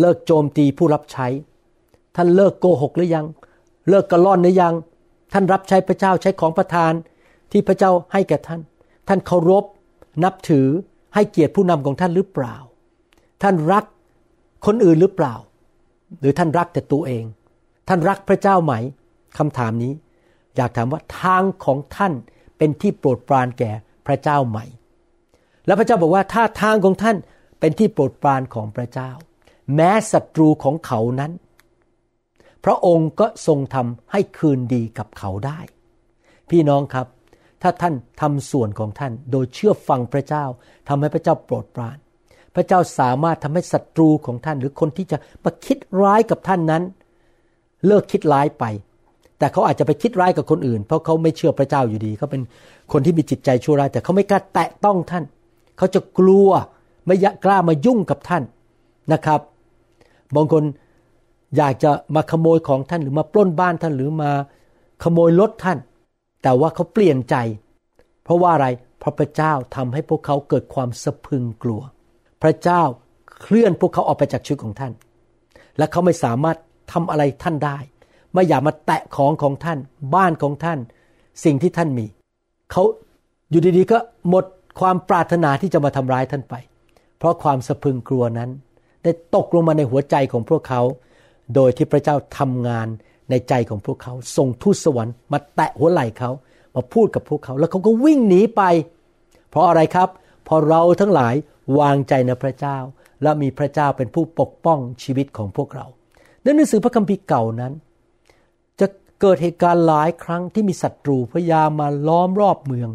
เลิกโจมตีผู้รับใช้ ท่านเลิกโกหกหรือยัง เลิกกระล่อนหรือยัง ท่านรับใช้พระเจ้าใช้ของประทานที่พระเจ้าให้แก่ท่าน ท่านเคารพ นับถือให้เกียรติผู้นำของท่านหรือเปล่า ท่านรักคนอื่นหรือเปล่า หรือท่านรักแต่ตัวเอง ท่านรักพระเจ้าไหมคำถามนี้ อยากถามว่าทางของท่านเป็นที่โปรดปรานแก่พระเจ้าไหม แล้วพระเจ้าบอกว่าถ้าทางของท่านเป็นที่โปรดปรานของพระเจ้า แม้ศัตรูของเขานั้น พระองค์ก็ทรงทำให้คืนดีกับเขาได้ พี่น้องครับ ถ้าท่านทำส่วนของท่านโดยเชื่อฟังพระเจ้าทำให้พระเจ้าโปรดปราน พระเจ้าสามารถทำให้ศัตรูของท่าน หรือคนที่จะมาคิดร้ายกับท่านนั้น เลิกคิดร้ายไป แต่เขาอาจจะไปคิดร้ายกับคนอื่น เพราะเขาไม่เชื่อพระเจ้าอยู่ดีเขาเป็นคนที่มีจิตใจชั่วร้าย แต่เขาไม่กล้าแตะต้องท่าน เขาจะกลัวไม่กล้ามายุ่งกับท่านนะครับบางคน อยากจะมาขโมยของท่านหรือมาปล้นบ้านท่านหรือมาขโมยรถท่าน แต่ว่าเขาเปลี่ยนใจ เพราะว่าอะไรเพราะพระเจ้าทำให้พวกเขาเกิดความสะพึงกลัว พระเจ้าเคลื่อนพวกเขาออกไปจากชีวิตของท่าน และเขาไม่สามารถทำอะไรท่านได้ ไม่อยากมาแตะของของท่าน บ้านของท่าน สิ่งที่ท่านมี เขาอยู่ดีๆก็หมดความปรารถนาที่จะมาทำร้ายท่านไป เพราะความสะพึงกลัวนั้น ได้ตกลงมาในหัวใจของพวกเขา โดยที่พระเจ้าทำงานในใจของพวกเขาส่งทูตสวรรค์มาแตะหัวไหล่เขามาพูดกับพวกเขาแล้วเขาก็วิ่งหนีไป เพราะอะไรครับเพราะเราทั้งหลายวางใจในพระเจ้า และมีพระเจ้าเป็นผู้ปกป้องชีวิตของพวกเราในหนังสือพระคัมภีร์เก่านั้น จะเกิดเหตุการณ์หลายครั้งที่มีศัตรูพยายามมาล้อมรอบเมือง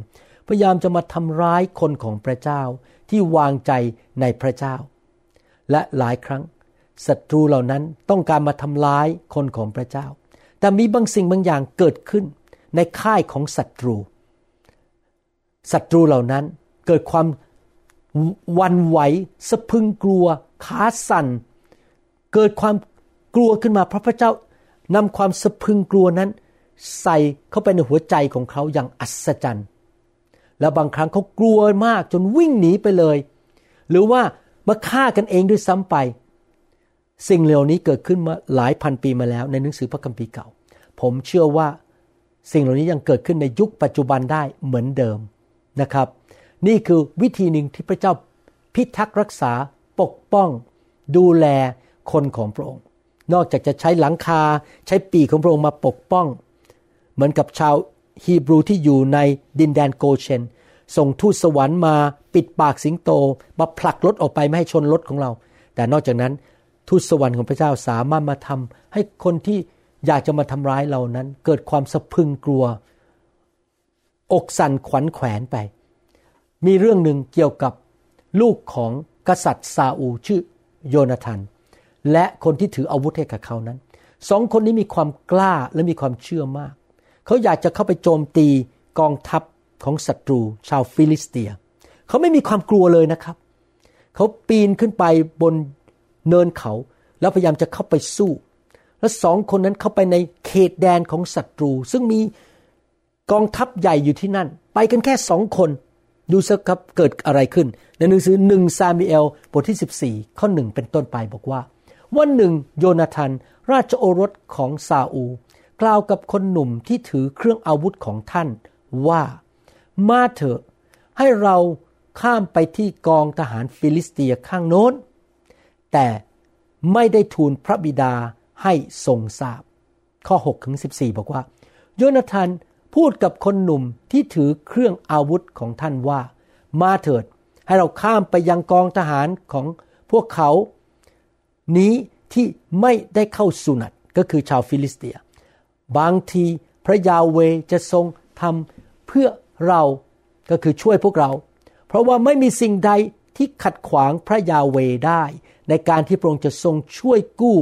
พยายามจะมาทำร้ายคนของพระเจ้าที่วางใจในพระเจ้า และหลายครั้ง ศัตรูเหล่านั้นต้องการมาทำร้ายคนของพระเจ้า แต่มีบางสิ่งบางอย่างเกิดขึ้นในค่ายของศัตรู ศัตรูเหล่านั้นเกิดความวันไหวสะพึงกลัว ขาสั่น เกิดความกลัวขึ้นมาเพราะพระเจ้านำความสะพึงกลัวนั้น ใส่เข้าไปในหัวใจของเขาอย่างอัศจรรย์ แล้วบางครั้งเขากลัวมากจนวิ่งหนีไปเลย หรือว่ามาฆ่ากันเองด้วยซ้ำไป สิ่งเหล่านี้เกิดขึ้นมาหลายพันปีมาแล้วในหนังสือพระคัมภีร์เก่า ผมเชื่อว่าสิ่งเหล่านี้ยังเกิดขึ้นในยุคปัจจุบันได้เหมือนเดิมนะครับ นี่คือวิธีหนึ่งที่พระเจ้าพิทักษ์รักษาปกป้อง ดูแลคนของพระองค์ นอกจากจะใช้หลังคาใช้ปีของพระองค์มาปกป้อง เหมือนกับชาวฮีบรูที่อยู่ในดินแดนโกเชน ส่งทูตสวรรค์มาปิดปากสิงโตมาผลักรถออกไปไม่ให้ชนรถของเรา แต่นอกจากนั้น ทูตสวรรค์ของพระเจ้าสามารถมาทำให้คนที่อยากจะมาทำร้ายเรานั้น เกิดความสะพึงกลัว อกสั่นขวัญแขวนไป มีเรื่องหนึ่งเกี่ยวกับลูกของกษัตริย์ซาอูชื่อโยนาธานและคนที่ถืออาวุธให้กับเขานั้นสองคนนี้มีความกล้าและมีความเชื่อมาก เขาอยากจะเข้าไปโจมตีกองทัพของศัตรู ชาวฟิลิสเตีย เขาไม่มีความกลัวเลยนะครับ เขาปีนขึ้นไปบน เนินเขา แล้วพยายามจะเข้าไปสู้ และสองคนนั้นเข้าไปในเขตแดนของศัตรู ซึ่งมีกองทัพใหญ่อยู่ที่นั่น ไปกันแค่สองคนดูสิครับเกิดอะไรขึ้น ในหนังสือหนึ่งซามูเอลบทที่ 14 ข้อหนึ่งเป็นต้นไปบอกว่า วันหนึ่งโยนาธานราชโอรสของซาอู กล่าวกับคนหนุ่มที่ถือเครื่องอาวุธของท่านว่ามาเถอะให้เราข้ามไปที่กองทหารฟิลิสเตียข้างโน้น แต่ไม่ได้ทูลพระบิดาให้ทรงทราบ ข้อ6ถึง14 บอกว่า โยนาธานพูดกับคนหนุ่มที่ถือเครื่องอาวุธของท่านว่า มาเถิดให้เราข้ามไปยังกองทหารของพวกเขา นี้ที่ไม่ได้เข้าสุหนัตก็คือชาวฟิลิสเตีย บางทีพระยาห์เวห์จะทรงทำเพื่อเราก็คือช่วยพวกเรา เพราะว่าไม่มีสิ่งใดที่ขัดขวางพระยาเวได้ ในการที่พระองค์จะทรงช่วยกู้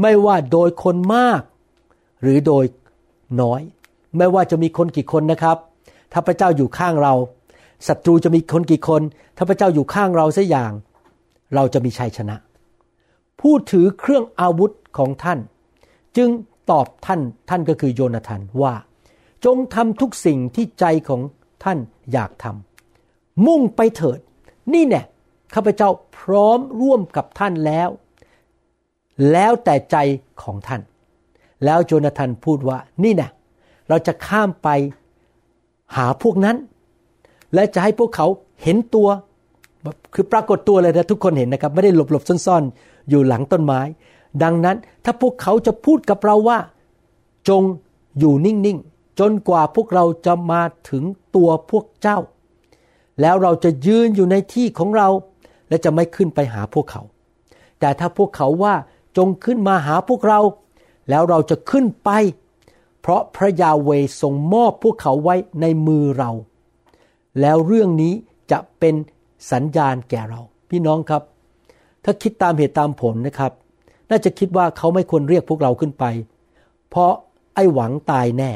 ไม่ว่าโดยคนมาก หรือโดยน้อย ไม่ว่าจะมีคนกี่คนนะครับ ถ้าพระเจ้าอยู่ข้างเราศัตรูจะมีคนกี่คน ถ้าพระเจ้าอยู่ข้างเราสักอย่าง เราจะมีชัยชนะ ผู้ถือเครื่องอาวุธของท่าน จึงตอบท่านท่านก็คือโยนาธานว่า จงทำทุกสิ่งที่ใจของท่านอยากทำมุ่งไปเถิด นี่แน่ ข้าพเจ้าพร้อมร่วมกับท่านแล้ว แล้วแต่ใจของท่าน แล้วโจนาธานพูดว่านี่นะเราจะข้ามไปหาพวกนั้น และจะให้พวกเขาเห็นตัว คือปรากฏตัวเลยนะทุกคนเห็นนะครับ ไม่ได้หลบหลบซ่อนๆ อยู่หลังต้นไม้ ดังนั้นถ้าพวกเขาจะพูดกับเราว่า จงอยู่นิ่งๆ จนกว่าพวกเราจะมาถึงตัวพวกเจ้า แล้วเราจะยืนอยู่ในที่ของเรา และจะไม่ขึ้นไปหาพวกเขา แต่ถ้าพวกเขาว่าจงขึ้นมาหาพวกเรา แล้วเราจะขึ้นไป เพราะพระยาเวทรงมอบพวกเขาไว้ในมือเรา แล้วเรื่องนี้จะเป็นสัญญาณแก่เรา พี่น้องครับ ถ้าคิดตามเหตุตามผลนะครับ น่าจะคิดว่าเขาไม่ควรเรียกพวกเราขึ้นไป เพราะไอ้หวังตายแน่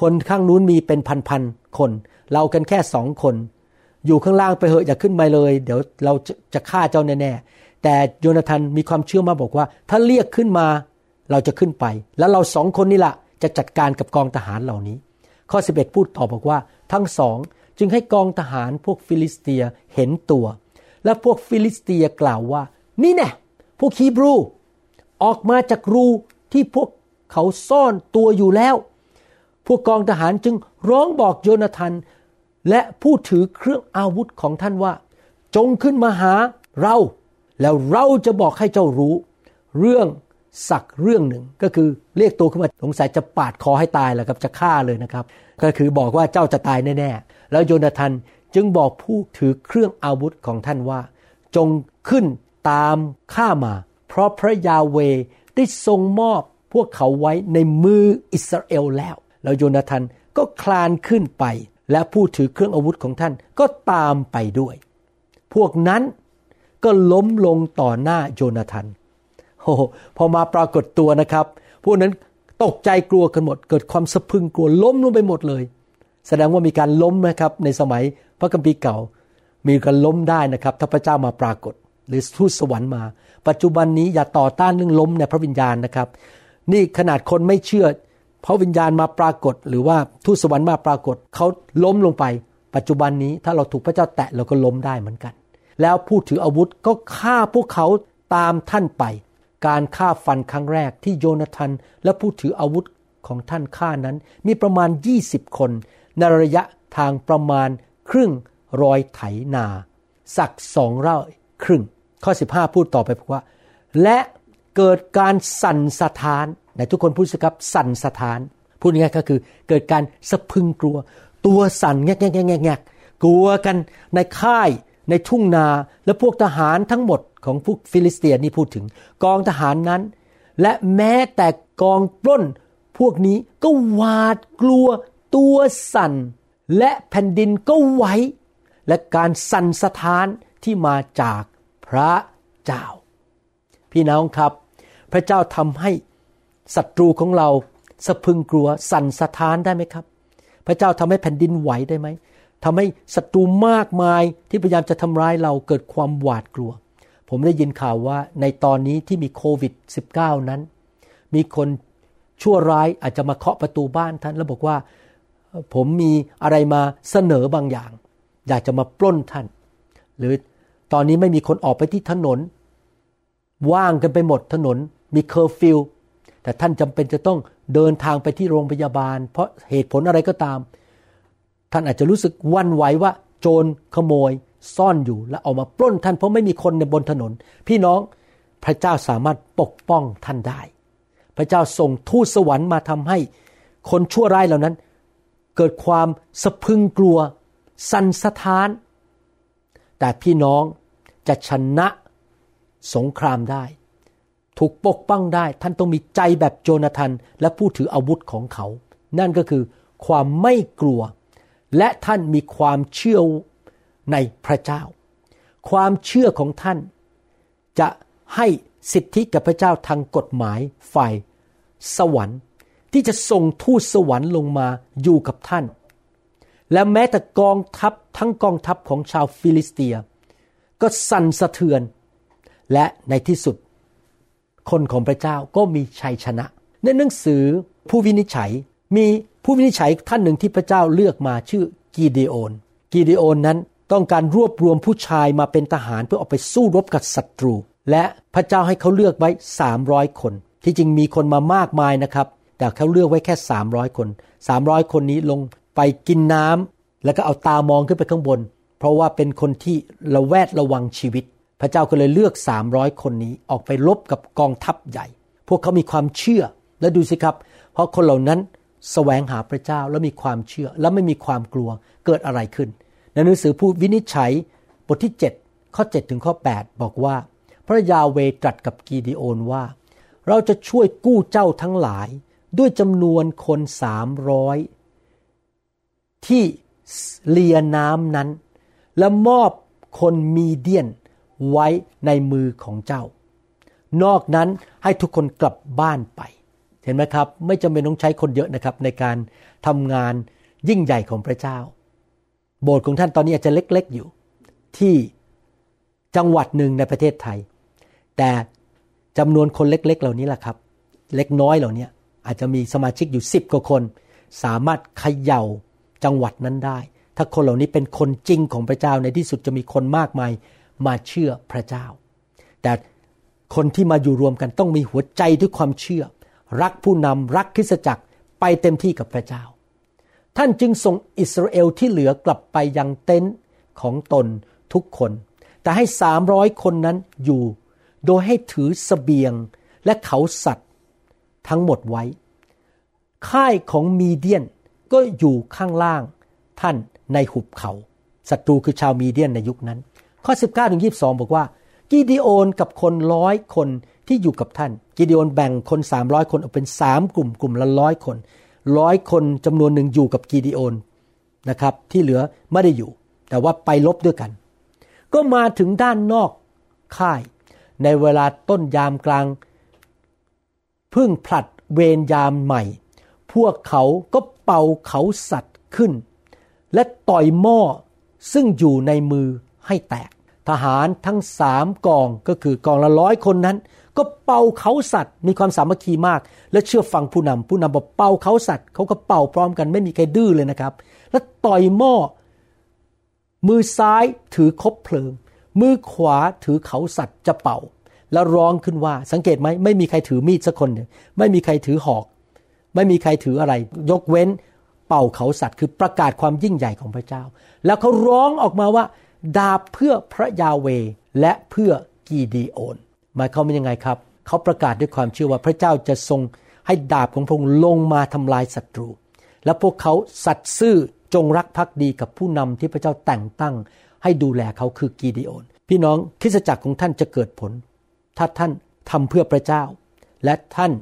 คนข้างนู้นมีเป็นพันๆคน เรากันแค่สองคน อยู่ข้างล่างไปเหอะอย่าขึ้นไปเลย เดี๋ยวเราจะฆ่าเจ้าแน่ๆแต่โยนาธานมีความเชื่อมาบอกว่า ถ้าเรียกขึ้นมาเราจะขึ้นไป แล้วเราสองคนนี่แหละจะจัดการกับกองทหารเหล่านี้ ข้อ 11 พูดต่อบอกว่า ทั้งสองจึงให้กองทหารพวกฟิลิสเตียเห็นตัว และพวกฟิลิสเตียกล่าวว่า นี่แน่พวกฮีบรู ออกมาจากรูที่พวกเขาซ่อนตัวอยู่แล้ว พวกกองทหารจึงร้องบอกโยนาธาน และผู้ถือเครื่องอาวุธของท่านว่า จงขึ้นมาหาเรา แล้วเราจะบอกให้เจ้ารู้ เรื่องสักเรื่องหนึ่งก็คือเรียกตัวขึ้นมาสงสัยจะปาดคอให้ตายแหละครับจะฆ่าเลยนะครับ ก็คือบอกว่าเจ้าจะตายแน่ๆแล้วโยนาธานจึงบอกผู้ถือเครื่องอาวุธของท่านว่า จงขึ้นตามข้ามา เพราะพระยาเวได้ทรงมอบพวกเขาไว้ในมืออิสราเอลแล้ว แล้วโยนาธานก็คลานขึ้นไป และผู้ถือเครื่องอาวุธของท่านก็ตามไปด้วย พวกนั้นก็ล้มลงต่อหน้าโยนาธานโอ้พอมาปรากฏตัวนะครับ พวกนั้นตกใจกลัวกันหมด เกิดความสะพึงกลัวล้มลงไปหมดเลย แสดงว่ามีการล้มนะครับในสมัยพระคัมภีร์เก่า มีการล้มได้นะครับถ้าพระเจ้ามาปรากฏ หรือทูตสวรรค์มา ปัจจุบันนี้อย่าต่อต้านเรื่องล้มในพระวิญญาณนะครับ นี่ขนาดคนไม่เชื่อ พระวิญญาณมาปรากฏ หรือว่าทูตสวรรค์มาปรากฏเขาล้มลงไป ปัจจุบันนี้ถ้าเราถูกพระเจ้าแตะเราก็ล้มได้เหมือนกัน แล้วผู้ถืออาวุธก็ฆ่าพวกเขาตามท่านไป การฆ่าฟันครั้งแรกที่โยนาธานและผู้ถืออาวุธของท่านฆ่านั้น มีประมาณ 20 คนในระยะทางประมาณครึ่งรอยไถนา สักสองเร่าครึ่ง ข้อ 15 พูดต่อไปบอกว่า และเกิดการสั่นสะท้าน ในทุกคนพูดสิครับสั่นสะท้าน พูดง่ายก็คือเกิดการสะพึงกลัว ตัวสั่นแงกแงกแงกกลัวกันในค่ายในทุ่งนาและพวกทหารทั้งหมดของพวกฟิลิสเตียนนี่พูดถึงกองทหารนั้น และแม้แต่กองปล้นพวกนี้ก็หวาดกลัวตัวสั่น และแผ่นดินก็ไหวและการสั่นสะท้านที่มาจากพระเจ้า พี่น้องครับ พระเจ้าทำให้ ศัตรูของเราสะพึงกลัวสั่นสะท้านได้ไหมครับ พระเจ้าทำให้แผ่นดินไหวได้ไหมทำให้ศัตรูมากมายที่พยายามจะทำร้ายเราเกิดความหวาดกลัว ผมได้ยินข่าวว่าในตอนนี้ที่มีโควิด -19 นั้น มีคนชั่วร้ายอาจจะมาเคาะประตูบ้านท่านแล้วบอกว่า ผมมีอะไรมาเสนอบางอย่าง อยากจะมาปล้นท่าน หรือตอนนี้ไม่มีคนออกไปที่ถนน ว่างกันไปหมดถนน มีเคอร์ฟิว แต่ท่านจำเป็นจะต้องเดินทางไปที่โรงพยาบาล เพราะเหตุผลอะไรก็ตาม ท่านอาจจะรู้สึกหวั่นไหวว่า โจรขโมย ซ่อนอยู่และเอามาปล้นท่านเพราะไม่มีคนในบนถนน พี่น้องพระเจ้าสามารถปกป้องท่านได้ พระเจ้าส่งทูตสวรรค์มาทำให้ คนชั่วร้ายเหล่านั้น เกิดความสะพรึงกลัว สั่นสะท้าน แต่พี่น้องจะชนะสงครามได้ ถูกปกป้องได้ ท่านต้องมีใจแบบโจนาธานและผู้ถืออาวุธของเขา นั่นก็คือความไม่กลัว และท่านมีความเชื่อในพระเจ้า ความเชื่อของท่าน จะให้สิทธิกับพระเจ้าทางกฎหมายฝ่ายสวรรค์ ที่จะส่งทูตสวรรค์ลงมาอยู่กับท่าน และแม้แต่กองทัพทั้งกองทัพของชาวฟิลิสเตีย ก็สั่นสะเทือน และในที่สุด คนของพระเจ้าก็มีชัยชนะ ในหนังสือผู้วินิจฉัยมีผู้วินิจฉัยท่านหนึ่งที่พระเจ้าเลือกมาชื่อกีเดโอน กีเดโอนนั้นต้องการรวบรวมผู้ชายมาเป็นทหารเพื่อออกไปสู้รบกับศัตรู และพระเจ้าให้เขาเลือกไว้ 300 คน ที่จริงมีคนมามากมายนะครับ แต่เขาเลือกไว้แค่ 300 คน 300 คนนี้ลงไปกินน้ำแล้วก็เอาตามองขึ้นไปข้างบน เพราะว่าเป็นคนที่ระแวดระวังชีวิต พระเจ้าก็เลยเลือก300คนนี้ออกไปรบกับกองทัพใหญ่ พวกเขามีความเชื่อและดูสิครับ เพราะคนเหล่านั้นแสวงหาพระเจ้าแล้วมีความเชื่อแล้วไม่มีความกลัวเกิดอะไรขึ้น ในหนังสือผู้วินิจฉัยบทที่ 7 ข้อ 7 ถึงข้อ 8 บอกว่า พระยาเวตรัสกับกีดิโอนว่า เราจะช่วยกู้เจ้าทั้งหลายด้วยจำนวนคนสามร้อยที่เลียน้ำนั้น และมอบคนมีเดียน ไว้ในมือของเจ้า นอกนั้นให้ทุกคนกลับบ้านไป เห็นไหมครับ ไม่จำเป็นต้องใช้คนเยอะนะครับ ในการทำงานยิ่งใหญ่ของพระเจ้า โบสถ์ของท่านตอนนี้อาจจะเล็กๆอยู่ ที่จังหวัดหนึ่งในประเทศไทย แต่จำนวนคนเล็ก ๆ เหล่านี้แหละครับ เล็กน้อยเหล่านี้อาจจะมีสมาชิกอยู่สิบกว่าคน สามารถเขย่าจังหวัดนั้นได้ ถ้าคนเหล่านี้เป็นคนจริงของพระเจ้าในที่สุดจะมีคนมากมาย มาเชื่อพระเจ้า แต่คนที่มาอยู่รวมกันต้องมีหัวใจด้วยความเชื่อ รักผู้นำรักคริสตจักรไปเต็มที่กับพระเจ้า ท่านจึงส่งอิสราเอลที่เหลือกลับไปยังเต็นท์ของตนทุกคน แต่ให้สามร้อยคนนั้นอยู่ โดยให้ถือสเสบียงและเขาสัตว์ทั้งหมดไว้ ค่ายของมีเดียนก็อยู่ข้างล่างท่านในหุบเขาศัตรูคือชาวมีเดียนในยุคนั้น ข้อ 19ถึง22 บอกว่ากิดีโอนกับคนร้อยคนที่อยู่กับท่าน กิดีโอนแบ่งคน 300 คนออกเป็น 3 กลุ่มกลุ่มละร้อยคนร้อยคนจำนวนหนึ่งอยู่กับกิดีโอนนะครับที่เหลือไม่ได้อยู่ แต่ว่าไปลบด้วยกัน ก็มาถึงด้านนอกค่าย ในเวลาต้นยามกลางพึ่งผลัดเวรยามใหม่ พวกเขาก็เป่าเขาสัตว์ขึ้น และต่อยหม้อซึ่งอยู่ในมือ ให้แตก ทหารทั้งสามกองก็คือกองละร้อยคนนั้น ก็เป่าเขาสัตว์มีความสามัคคีมาก และเชื่อฟังผู้นำผู้นำบอกเป่าเขาสัตว์เขาก็เป่าพร้อมกันไม่มีใครดื้อเลยนะครับ แล้วต่อยหม้อมือซ้ายถือคบเพลิง มือขวาถือเขาสัตว์จะเป่า แล้วร้องขึ้นว่าสังเกตไหมไม่มีใครถือมีดสักคนหนึ่งไม่มีใครถือหอก ไม่มีใครถืออะไร ยกเว้นเป่าเขาสัตว์คือประกาศความยิ่งใหญ่ของพระเจ้า แล้วเขาร้องออกมาว่า ดาบเพื่อพระยาเวและเพื่อกีดีโอนหมายความว่ายังไงครับ เขาประกาศด้วยความเชื่อว่าพระเจ้าจะทรงให้ดาบของพระองค์ลงมาทำลายศัตรู และพวกเขาสัตย์ซื่อจงรักภักดีกับผู้นำที่พระเจ้าแต่งตั้ง ให้ดูแลเขาคือกีดีโอน พี่น้องคริสจักรของท่านจะเกิดผล ถ้าท่านทำเพื่อพระเจ้า และท่าน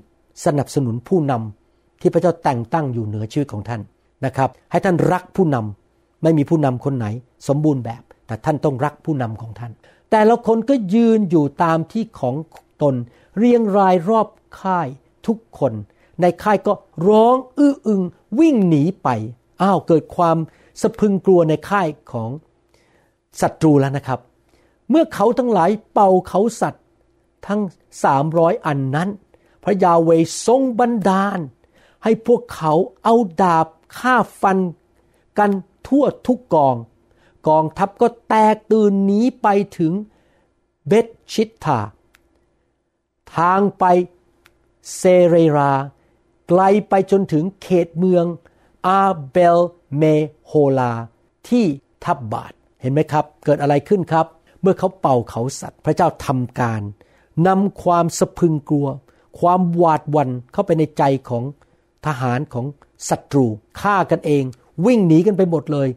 สนับสนุนผู้นำที่พระเจ้าแต่งตั้งอยู่เหนือชีวิตของท่านนะครับ ให้ท่านรักผู้นำไม่มีผู้นำคนไหน สมบูรณ์แบบ แต่ท่านต้องรักผู้นำของท่าน แต่ละคนก็ยืนอยู่ตามที่ของตน เรียงรายรอบค่ายทุกคน ในค่ายก็ร้องอื้ออึงวิ่งหนีไป อ้าวเกิดความสะพึงกลัวในค่ายของศัตรูแล้วนะครับ เมื่อเขาทั้งหลายเป่าเขาสัตว์ทั้งสามร้อยอันนั้น พระยาเวทรงบันดาล ให้พวกเขาเอาดาบฆ่าฟันกันทั่วทุกกอง กองทัพก็แตกตื่นหนีไปถึงเบตชิตาทางไปเซเรรา ไกลไปจนถึงเขตเมืองอาเบลเมโฮลา ที่ทับบาทเห็นไหมครับ เกิดอะไรขึ้นครับ เมื่อเขาเป่าเขาสัตว์ พระเจ้าทำการนำความสะพึงกลัว ความหวาดวันเข้าไปในใจของทหารของศัตรูฆ่ากันเอง วิ่งหนีกันไปหมดเลย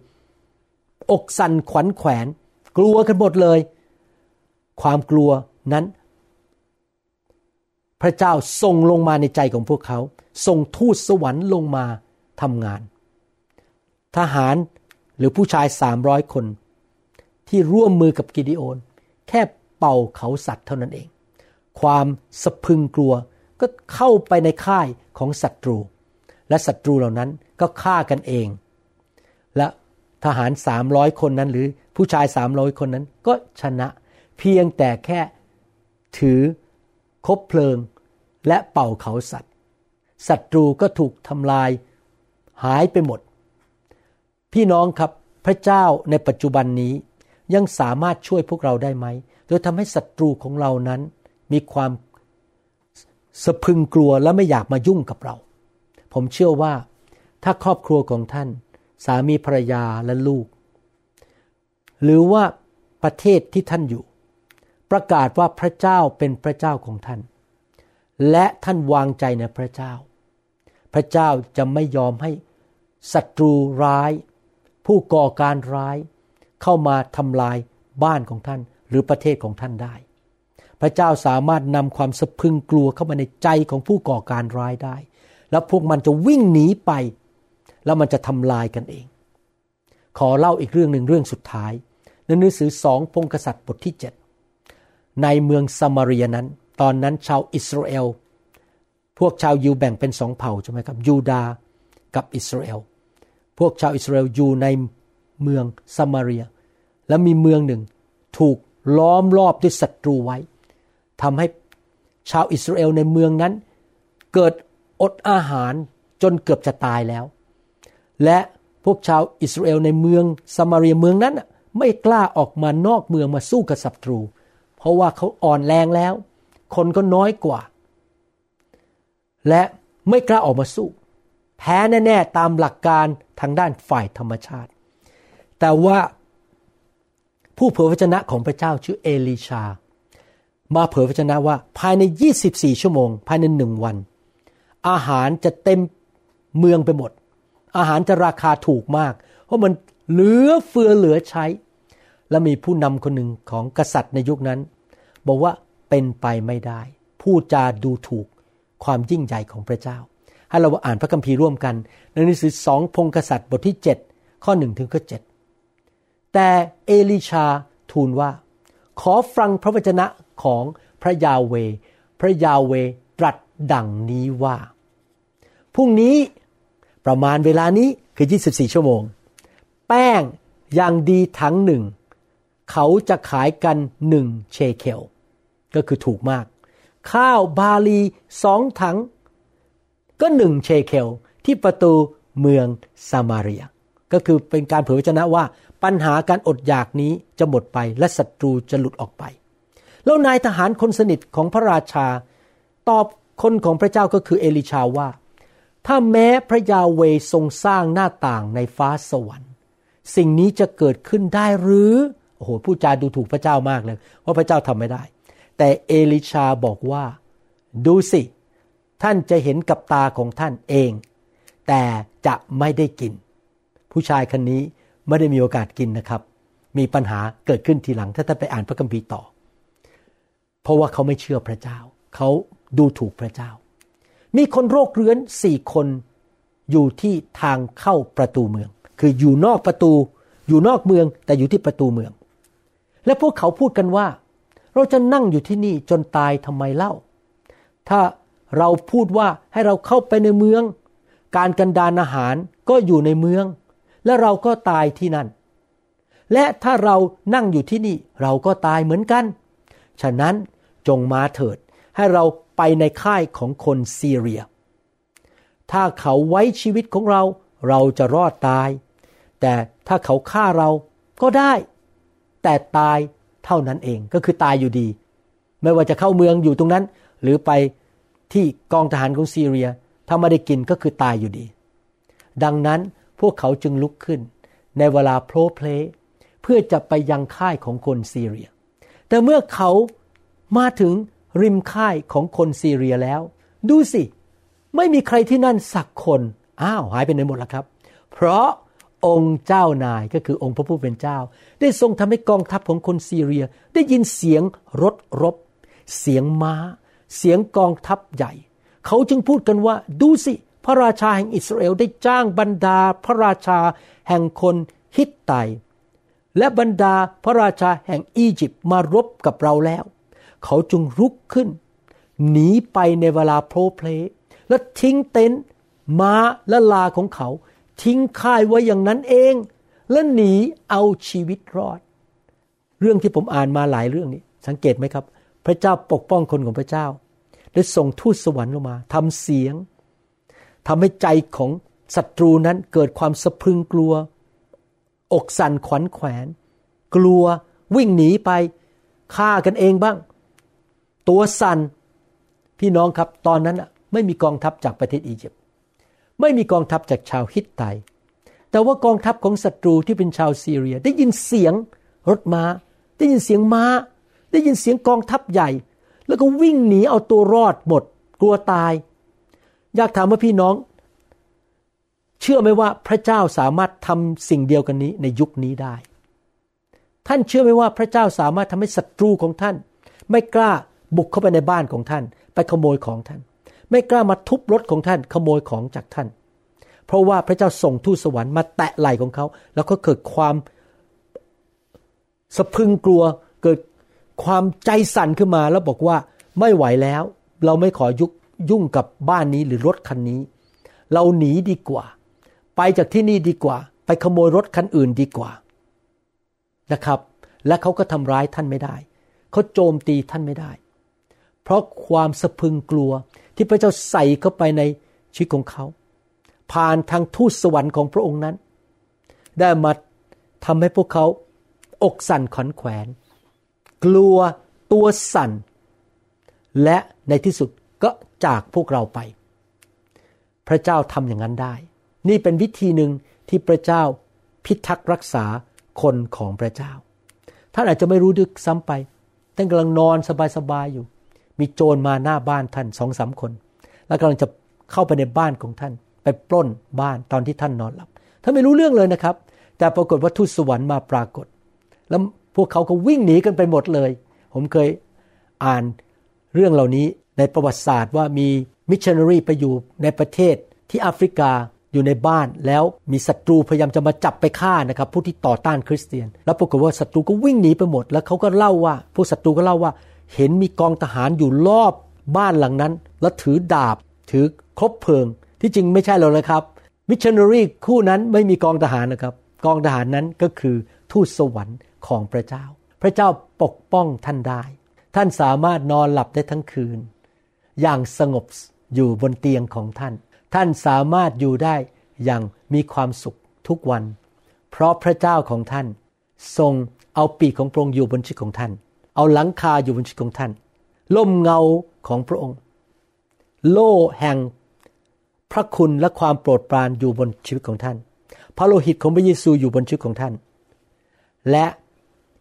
อกสั่นขวัญแขวน กลัวกันหมดเลย ความกลัวนั้น พระเจ้าส่งลงมาในใจของพวกเขาส่งทูตสวรรค์ลงมาทำงาน ทหารหรือผู้ชายสามร้อยคน ที่ร่วมมือกับกิดิโอน แค่เป่าเขาสัตว์เท่านั้นเอง ความสะพึงกลัวก็เข้าไปในค่ายของศัตรู และศัตรูเหล่านั้นก็ฆ่ากันเอง และ ทหารสามร้อยคนนั้น หรือผู้ชายสามร้อยคนนั้น ก็ชนะเพียงแต่แค่ถือคบเพลิงและเป่าเขาสัตว์ศัตรูก็ถูกทำลายหายไปหมด พี่น้องครับพระเจ้าในปัจจุบันนี้ยังสามารถช่วยพวกเราได้ไหม โดยทำให้ศัตรูของเรานั้นมีความสะพึงกลัวและไม่อยากมายุ่งกับเรา ผมเชื่อว่าถ้าครอบครัวของท่าน สามีภรรยาและลูก หรือว่าประเทศที่ท่านอยู่ ประกาศว่าพระเจ้าเป็นพระเจ้าของท่าน และท่านวางใจในพระเจ้า พระเจ้าจะไม่ยอมให้ศัตรูร้าย ผู้ก่อการร้าย เข้ามาทำลายบ้านของท่านหรือประเทศของท่านได้ พระเจ้าสามารถนำความสะพึงกลัวเข้ามาในใจของผู้ก่อการร้ายได้ แล้วพวกมันจะวิ่งหนีไป แล้วมันจะทำลายกันเอง ขอเล่าอีกเรื่องหนึ่งเรื่องสุดท้ายในหนังสือสองพงกษัตริย์บทที่ 7 ในเมืองซามารียนั้น ตอนนั้นชาวอิสราเอล พวกชาวยิวแบ่งเป็นสองเผ่าใช่ไหมครับ ยูดากับอิสราเอล พวกชาวอิสราเอลอยู่ในเมืองซามารีย และมีเมืองหนึ่งถูกล้อมรอบด้วยศัตรูไว้ทำให้ชาวอิสราเอลในเมืองนั้น เกิดอดอาหารจนเกือบจะตายแล้ว และพวกชาวอิสราเอลในเมืองซามารียเมืองนั้นไม่กล้าออกมานอกเมืองมาสู้กับศัตรู เพราะว่าเขาอ่อนแรงแล้ว คนก็น้อยกว่า และไม่กล้าออกมาสู้ แพ้แน่ๆตามหลักการทางด้านฝ่ายธรรมชาติ แต่ว่าผู้เผยพระชนะของพระเจ้าชื่อเอลิชา มาเผยพระชนะว่าภายใน 24 ชั่วโมง ภายในหนึ่งวัน อาหารจะเต็มเมืองไปหมด อาหารจะราคาถูกมาก เพราะมันเหลือเฟือเหลือใช้ และมีผู้นำคนหนึ่งของกษัตริย์ในยุคนั้น บอกว่าเป็นไปไม่ได้ ผู้จาดูถูกความยิ่งใหญ่ของพระเจ้า ให้เราอ่านพระคัมภีร์ร่วมกัน ในหนังสือสองพงกษัตริย์บทที่ 7 ข้อ1ถึงข้อ7แต่เอลิชาทูลว่า ขอฟังพระวจนะของพระยาเว พระยาเวตรัสดังนี้ว่าพรุ่งนี้ ประมาณเวลานี้คือ 24 ชั่วโมง แป้งอย่างดีถังหนึ่ง เขาจะขายกันหนึ่งเชเคล ก็คือถูกมาก ข้าวบาลีสองถัง ก็หนึ่งเชเคล ที่ประตูเมืองซามารีย ก็คือเป็นการเผยพระชนะว่าปัญหาการอดอยากนี้จะหมดไปและศัตรูจะหลุดออกไป แล้วนายทหารคนสนิทของพระราชา ตอบคนของพระเจ้าก็คือเอลิชาว่า ถ้าแม้พระยาเวทรงสร้างหน้าต่างในฟ้าสวรรค์ สิ่งนี้จะเกิดขึ้นได้หรือโอ้โหผู้จาดูถูกพระเจ้ามากเลยว่าพระเจ้าทำไม่ได้ แต่เอลิชาบอกว่า ดูสิ ท่านจะเห็นกับตาของท่านเอง แต่จะไม่ได้กิน ผู้ชายคนนี้ไม่ได้มีโอกาสกินนะครับ มีปัญหาเกิดขึ้นทีหลังถ้าท่านไปอ่านพระคัมภีร์ต่อ เพราะว่าเขาไม่เชื่อพระเจ้า เขาดูถูกพระเจ้า มีคนโรคเรื้อนสี่คนอยู่ที่ทางเข้าประตูเมือง คืออยู่นอกประตู อยู่นอกเมือง แต่อยู่ที่ประตูเมือง และพวกเขาพูดกันว่า เราจะนั่งอยู่ที่นี่จนตายทำไมเล่า ถ้าเราพูดว่าให้เราเข้าไปในเมือง การกันดานอาหารก็อยู่ในเมือง และเราก็ตายที่นั่น และถ้าเรานั่งอยู่ที่นี่เราก็ตายเหมือนกัน ฉะนั้นจงมาเถิดให้เรา ไปในค่ายของคนซีเรีย ถ้าเขาไว้ชีวิตของเราเราจะรอดตาย แต่ถ้าเขาฆ่าเราก็ได้ แต่ตายเท่านั้นเองก็คือตายอยู่ดี ไม่ว่าจะเข้าเมืองอยู่ตรงนั้น หรือไปที่กองทหารของซีเรีย ถ้าไม่ได้กินก็คือตายอยู่ดี ดังนั้นพวกเขาจึงลุกขึ้น ในเวลาโพลเพลเพื่อจะไปยังค่ายของคนซีเรีย แต่เมื่อเขามาถึง ริมค่ายของคนซีเรียแล้ว ดูสิ ไม่มีใครที่นั่นสักคนอ้าวหายไปไหนหมดแล้วครับ เพราะองค์เจ้านายก็คือองค์พระผู้เป็นเจ้า ได้ทรงทำให้กองทัพของคนซีเรีย ได้ยินเสียงรถรบ เสียงมา้า เสียงกองทัพใหญ่ เขาจึงพูดกันว่า ดูสิ พระราชาแห่งอิสราเอลได้จ้างบรรดา พระราชาแห่งคนฮิตไตและบรรดาพระราชาแห่งอียิปต์มารบกับเราแล้ว เขาจึงรุกขึ้น หนีไปในเวลาโพลเพลและทิ้งเต็นท์ม้าและลาของเขา ทิ้งค่ายไว้อย่างนั้นเอง และหนีเอาชีวิตรอด เรื่องที่ผมอ่านมาหลายเรื่องนี้ สังเกตไหมครับ พระเจ้าปกป้องคนของพระเจ้าได้ส่งทูตสวรรค์ลงมาทำเสียงทำให้ใจของศัตรูนั้นเกิดความสะพรึงกลัว อกสั่นขวัญแขวน กลัววิ่งหนีไปฆ่ากันเองบ้าง ตัวสั่นพี่น้องครับตอนนั้นไม่มีกองทัพจากประเทศอียิปต์ไม่มีกองทัพจากชาวฮิตไตแต่ว่ากองทัพของศัตรูที่เป็นชาวซีเรีย ได้ยินเสียงรถมา้า ได้ยินเสียงม้า ได้ยินเสียงกองทัพใหญ่ แล้วก็วิ่งหนีเอาตัวรอดหมด กลัวตาย อยากถามว่าพี่น้อง เชื่อไหมว่าพระเจ้าสามารถทำสิ่งเดียวกันนี้ในยุคนี้ได้ ท่านเชื่อไหมว่าพระเจ้าสามารถทำให้ศัตรูของท่าน ไม่กล้า บุกเข้าไปในบ้านของท่าน ไปขโมยของท่าน ไม่กล้ามาทุบรถของท่าน ขโมยของจากท่าน เพราะว่าพระเจ้าส่งทูตสวรรค์มาแตะไหล่ของเขา แล้วก็เกิดความสะพึงกลัวเกิดความใจสั่นขึ้นมาแล้วบอกว่าไม่ไหวแล้ว เราไม่ขอยุยุ่งกับบ้านนี้หรือรถคันนี้ เราหนีดีกว่า ไปจากที่นี่ดีกว่า ไปขโมยรถคันอื่นดีกว่านะครับ และเขาก็ทำร้ายท่านไม่ได้ เขาโจมตีท่านไม่ได้ เพราะความสะพึงกลัวที่พระเจ้าใส่เข้าไปในชีวิตของเขา ผ่านทางทูตสวรรค์ของพระองค์นั้น ได้มาทำให้พวกเขาอกสั่นขอนแขวน กลัวตัวสั่น และในที่สุดก็จากพวกเราไป พระเจ้าทำอย่างนั้นได้ นี่เป็นวิธีหนึ่งที่พระเจ้าพิทักษ์รักษาคนของพระเจ้า ท่านอาจจะไม่รู้ดึกซ้ำไปท่านกำลังนอนสบายๆอยู่ มีโจรมาหน้าบ้านท่านสองสามคน แล้วกำลังจะเข้าไปในบ้านของท่าน ไปปล้นบ้านตอนที่ท่านนอนหลับท่านไม่รู้เรื่องเลยนะครับ แต่ปรากฏว่าทูตสวรรค์มาปรากฏ แล้วพวกเขาก็วิ่งหนีกันไปหมดเลย ผมเคยอ่านเรื่องเหล่านี้ในประวัติศาสตร์ว่ามีมิชชันนารีไปอยู่ในประเทศที่แอฟริกาอยู่ในบ้านแล้วมีศัตรูพยายามจะมาจับไปฆ่านะครับผู้ที่ต่อต้านคริสเตียน แล้วปรากฏว่าศัตรูก็วิ่งหนีไปหมด แล้วเขาก็เล่าว่า ผู้ศัตรูก็เล่าว่า เห็นมีกองทหารอยู่รอบบ้านหลังนั้น แล้วถือดาบถือคบเพลิง ที่จริงไม่ใช่หรอกนะครับ มิชชันนารีคู่นั้นไม่มีกองทหารนะครับ กองทหารนั้นก็คือทูตสวรรค์ของพระเจ้า พระเจ้าปกป้องท่านได้ ท่านสามารถนอนหลับได้ทั้งคืน อย่างสงบอยู่บนเตียงของท่าน ท่านสามารถอยู่ได้อย่างมีความสุขทุกวัน เพราะพระเจ้าของท่าน ทรงเอาปีกของพระองค์อยู่บนชีวิตของท่าน เอาหลังคาอยู่บนชีวิตของท่าน ล่มเงาของพระองค์ โล่แห่งพระคุณและความโปรดปรานอยู่บนชีวิตของท่าน พระโลหิตของพระเยซูอยู่บนชีวิตของท่าน และ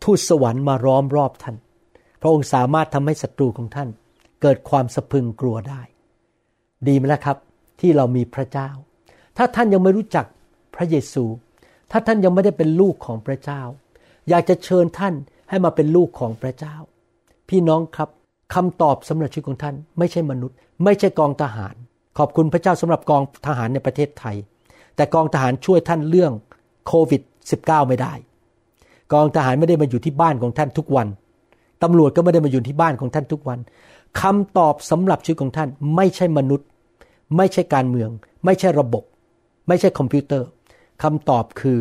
ทูตสวรรค์มาร้อมรอบท่าน พระองค์สามารถทำให้ศัตรูของท่าน เกิดความสะพึงกลัวได้ ดีไหมล่ะครับ ที่เรามีพระเจ้า ถ้าท่านยังไม่รู้จักพระเยซู ถ้าท่านยังไม่ได้เป็นลูกของพระเจ้า อยากจะเชิญท่าน ให้มาเป็นลูกของพระเจ้า พี่น้องครับคำตอบสำหรับชีวิตของท่าน ไม่ใช่มนุษย์ ไม่ใช่กองทหาร ขอบคุณพระเจ้าสำหรับกองทหารในประเทศไทย แต่กองทหารช่วยท่านเรื่องโควิด -19 ไม่ได้ กองทหารไม่ได้มาอยู่ที่บ้านของท่านทุกวันตำรวจก็ไม่ได้มาอยู่ที่บ้านของท่านทุกวันคำตอบสำหรับชีวิตของท่าน ไม่ใช่มนุษย์ ไม่ใช่การเมือง ไม่ใช่ระบบ ไม่ใช่คอมพิวเตอร์คำตอบคือ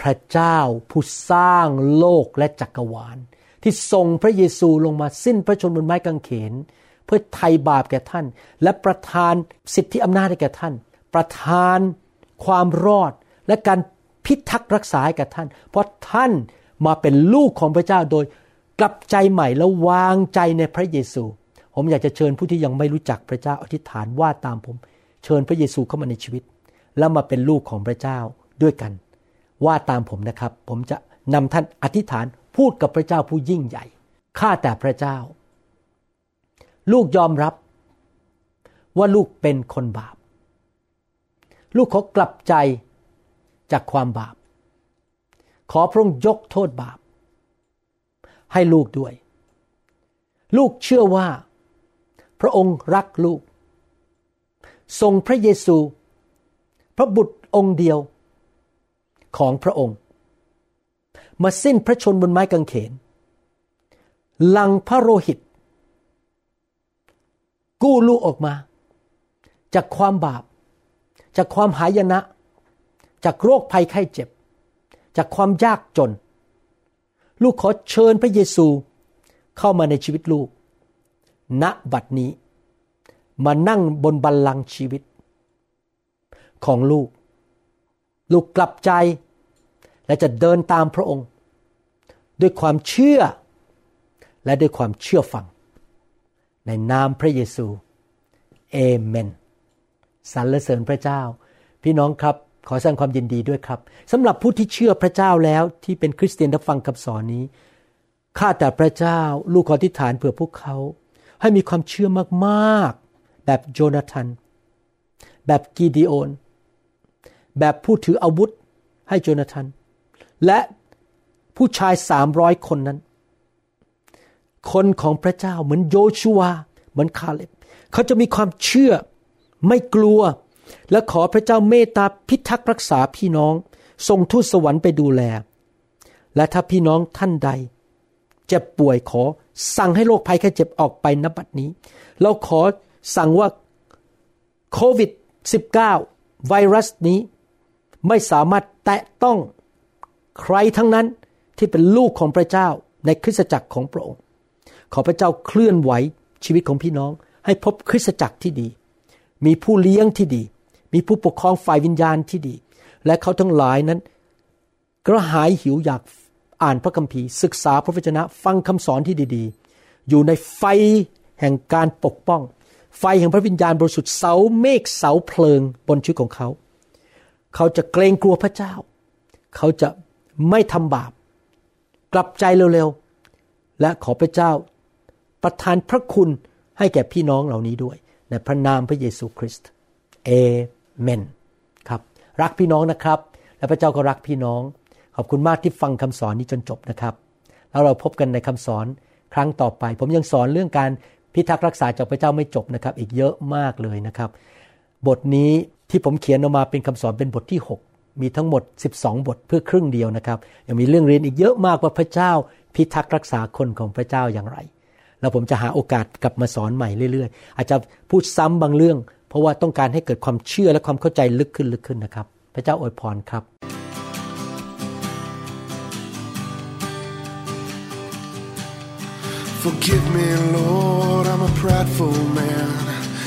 พระเจ้าผู้สร้างโลกและจักรวาล ที่ส่งพระเยซูลงมาสิ้นพระชนบนไม้กางเขน เพื่อไถ่บาปแก่ท่าน และประทานสิทธิอำนาจให้แก่ท่าน ประทานความรอดและการพิทักษ์รักษาให้แก่ท่าน เพราะท่านมาเป็นลูกของพระเจ้าโดยกลับใจใหม่แล้วางใจในพระเยซู ผมอยากจะเชิญผู้ที่ยังไม่รู้จักพระเจ้าอธิษฐานว่าตามผม เชิญพระเยซูเข้ามาในชีวิต แล้วมาเป็นลูกของพระเจ้าด้วยกัน ว่าตามผมนะครับ ผมจะนำท่านอธิษฐานพูดกับพระเจ้าผู้ยิ่งใหญ่ ข้าแต่พระเจ้า ลูกยอมรับว่าลูกเป็นคนบาป ลูกขอกลับใจจากความบาป ขอพระองค์ยกโทษบาป ให้ลูกด้วย ลูกเชื่อว่า พระองค์รักลูกทรงพระเยซู พระบุตรองค์เดียว ของพระองค์ มาสิ้นพระชนบนไม้กางเขน ลังพระโลหิต กู้ลูกออกมา จากความบาป จากความหายนะ จากโรคภัยไข้เจ็บ จากความยากจน ลูกขอเชิญพระเยซูเข้ามาในชีวิตลูก ณบัดนี้ มานั่งบนบัลลังก์ชีวิต ของลูก ลูกกลับใจ และจะเดินตามพระองค์ ด้วยความเชื่อ และด้วยความเชื่อฟัง ในนามพระเยซูเอเมนสรรเสริญพระเจ้า พี่น้องครับขอแสดงความยินดีด้วยครับสำหรับผู้ที่เชื่อพระเจ้าแล้วที่เป็นคริสเตียนที่ฟังคำสอนนี้ข้าแต่พระเจ้าลูกขอทิฏฐานเผื่อพวกเขา ให้มีความเชื่อมากๆ แบบโจนาธานแบบกีดีโอน แบบผู้ถืออาวุธให้โจนาธาน และผู้ชายสามร้อยคนนั้น คนของพระเจ้าเหมือนโยชัวเหมือนคาเล็บเขาจะมีความเชื่อไม่กลัว และขอพระเจ้าเมตตาพิทักษ์รักษาพี่น้องส่งทูตสวรรค์ไปดูแล และถ้าพี่น้องท่านใด เจ็บป่วยขอสั่งให้โรคภัยแค่เจ็บออกไปนบัดนี้ เราขอสั่งว่าโควิด -19 ไวรัสนี้ไม่สามารถแตะต้อง ใครทั้งนั้นที่เป็นลูกของพระเจ้าในคริสตจักรของพระองค์ ขอพระเจ้าเคลื่อนไหวชีวิตของพี่น้อง ให้พบคริสตจักรที่ดี มีผู้เลี้ยงที่ดี มีผู้ปกครองฝ่ายวิญญาณที่ดี และเขาทั้งหลายนั้น กระหายหิวอยากอ่านพระคัมภีร์ ศึกษาพระวจนะฟังคำสอนที่ดีๆ อยู่ในไฟแห่งการปกป้อง ไฟแห่งพระวิญญาณบริสุทธิ์เสาเมฆเสาเพลิงบนชีวิตของเขา เขาจะเกรงกลัวพระเจ้า เขาจะ ไม่ทำบาป กลับใจเร็วๆ และขอพระเจ้า ประทานพระคุณให้แก่พี่น้องเหล่านี้ด้วย ในพระนามพระเยซูคริสต์เอเมนครับ รักพี่น้องนะครับ และพระเจ้าก็รักพี่น้อง ขอบคุณมากที่ฟังคำสอนนี้จนจบนะครับ แล้วเราพบกันในคำสอนครั้งต่อไป ผมยังสอนเรื่องการพิทักษ์รักษาจากพระเจ้าไม่จบนะครับ อีกเยอะมากเลยนะครับ บทนี้ที่ผมเขียนออกมาเป็นคำสอนเป็นบทที่ 6 มีทั้งหมด 12 บทเพื่อครึ่งเดียวนะครับยังมีเรื่องเรียนอีกเยอะมากว่าพระเจ้าพิทักษ์รักษาคนของพระเจ้าอย่างไร แล้วผมจะหาโอกาสกลับมาสอนใหม่เรื่อยๆ อาจจะพูดซ้ำบางเรื่อง เพราะว่าต้องการให้เกิดความเชื่อและความเข้าใจลึกขึ้นลึกขึ้นนะครับ พระเจ้าอวยพรครับ Forgive me, Lord, I'm a prideful man.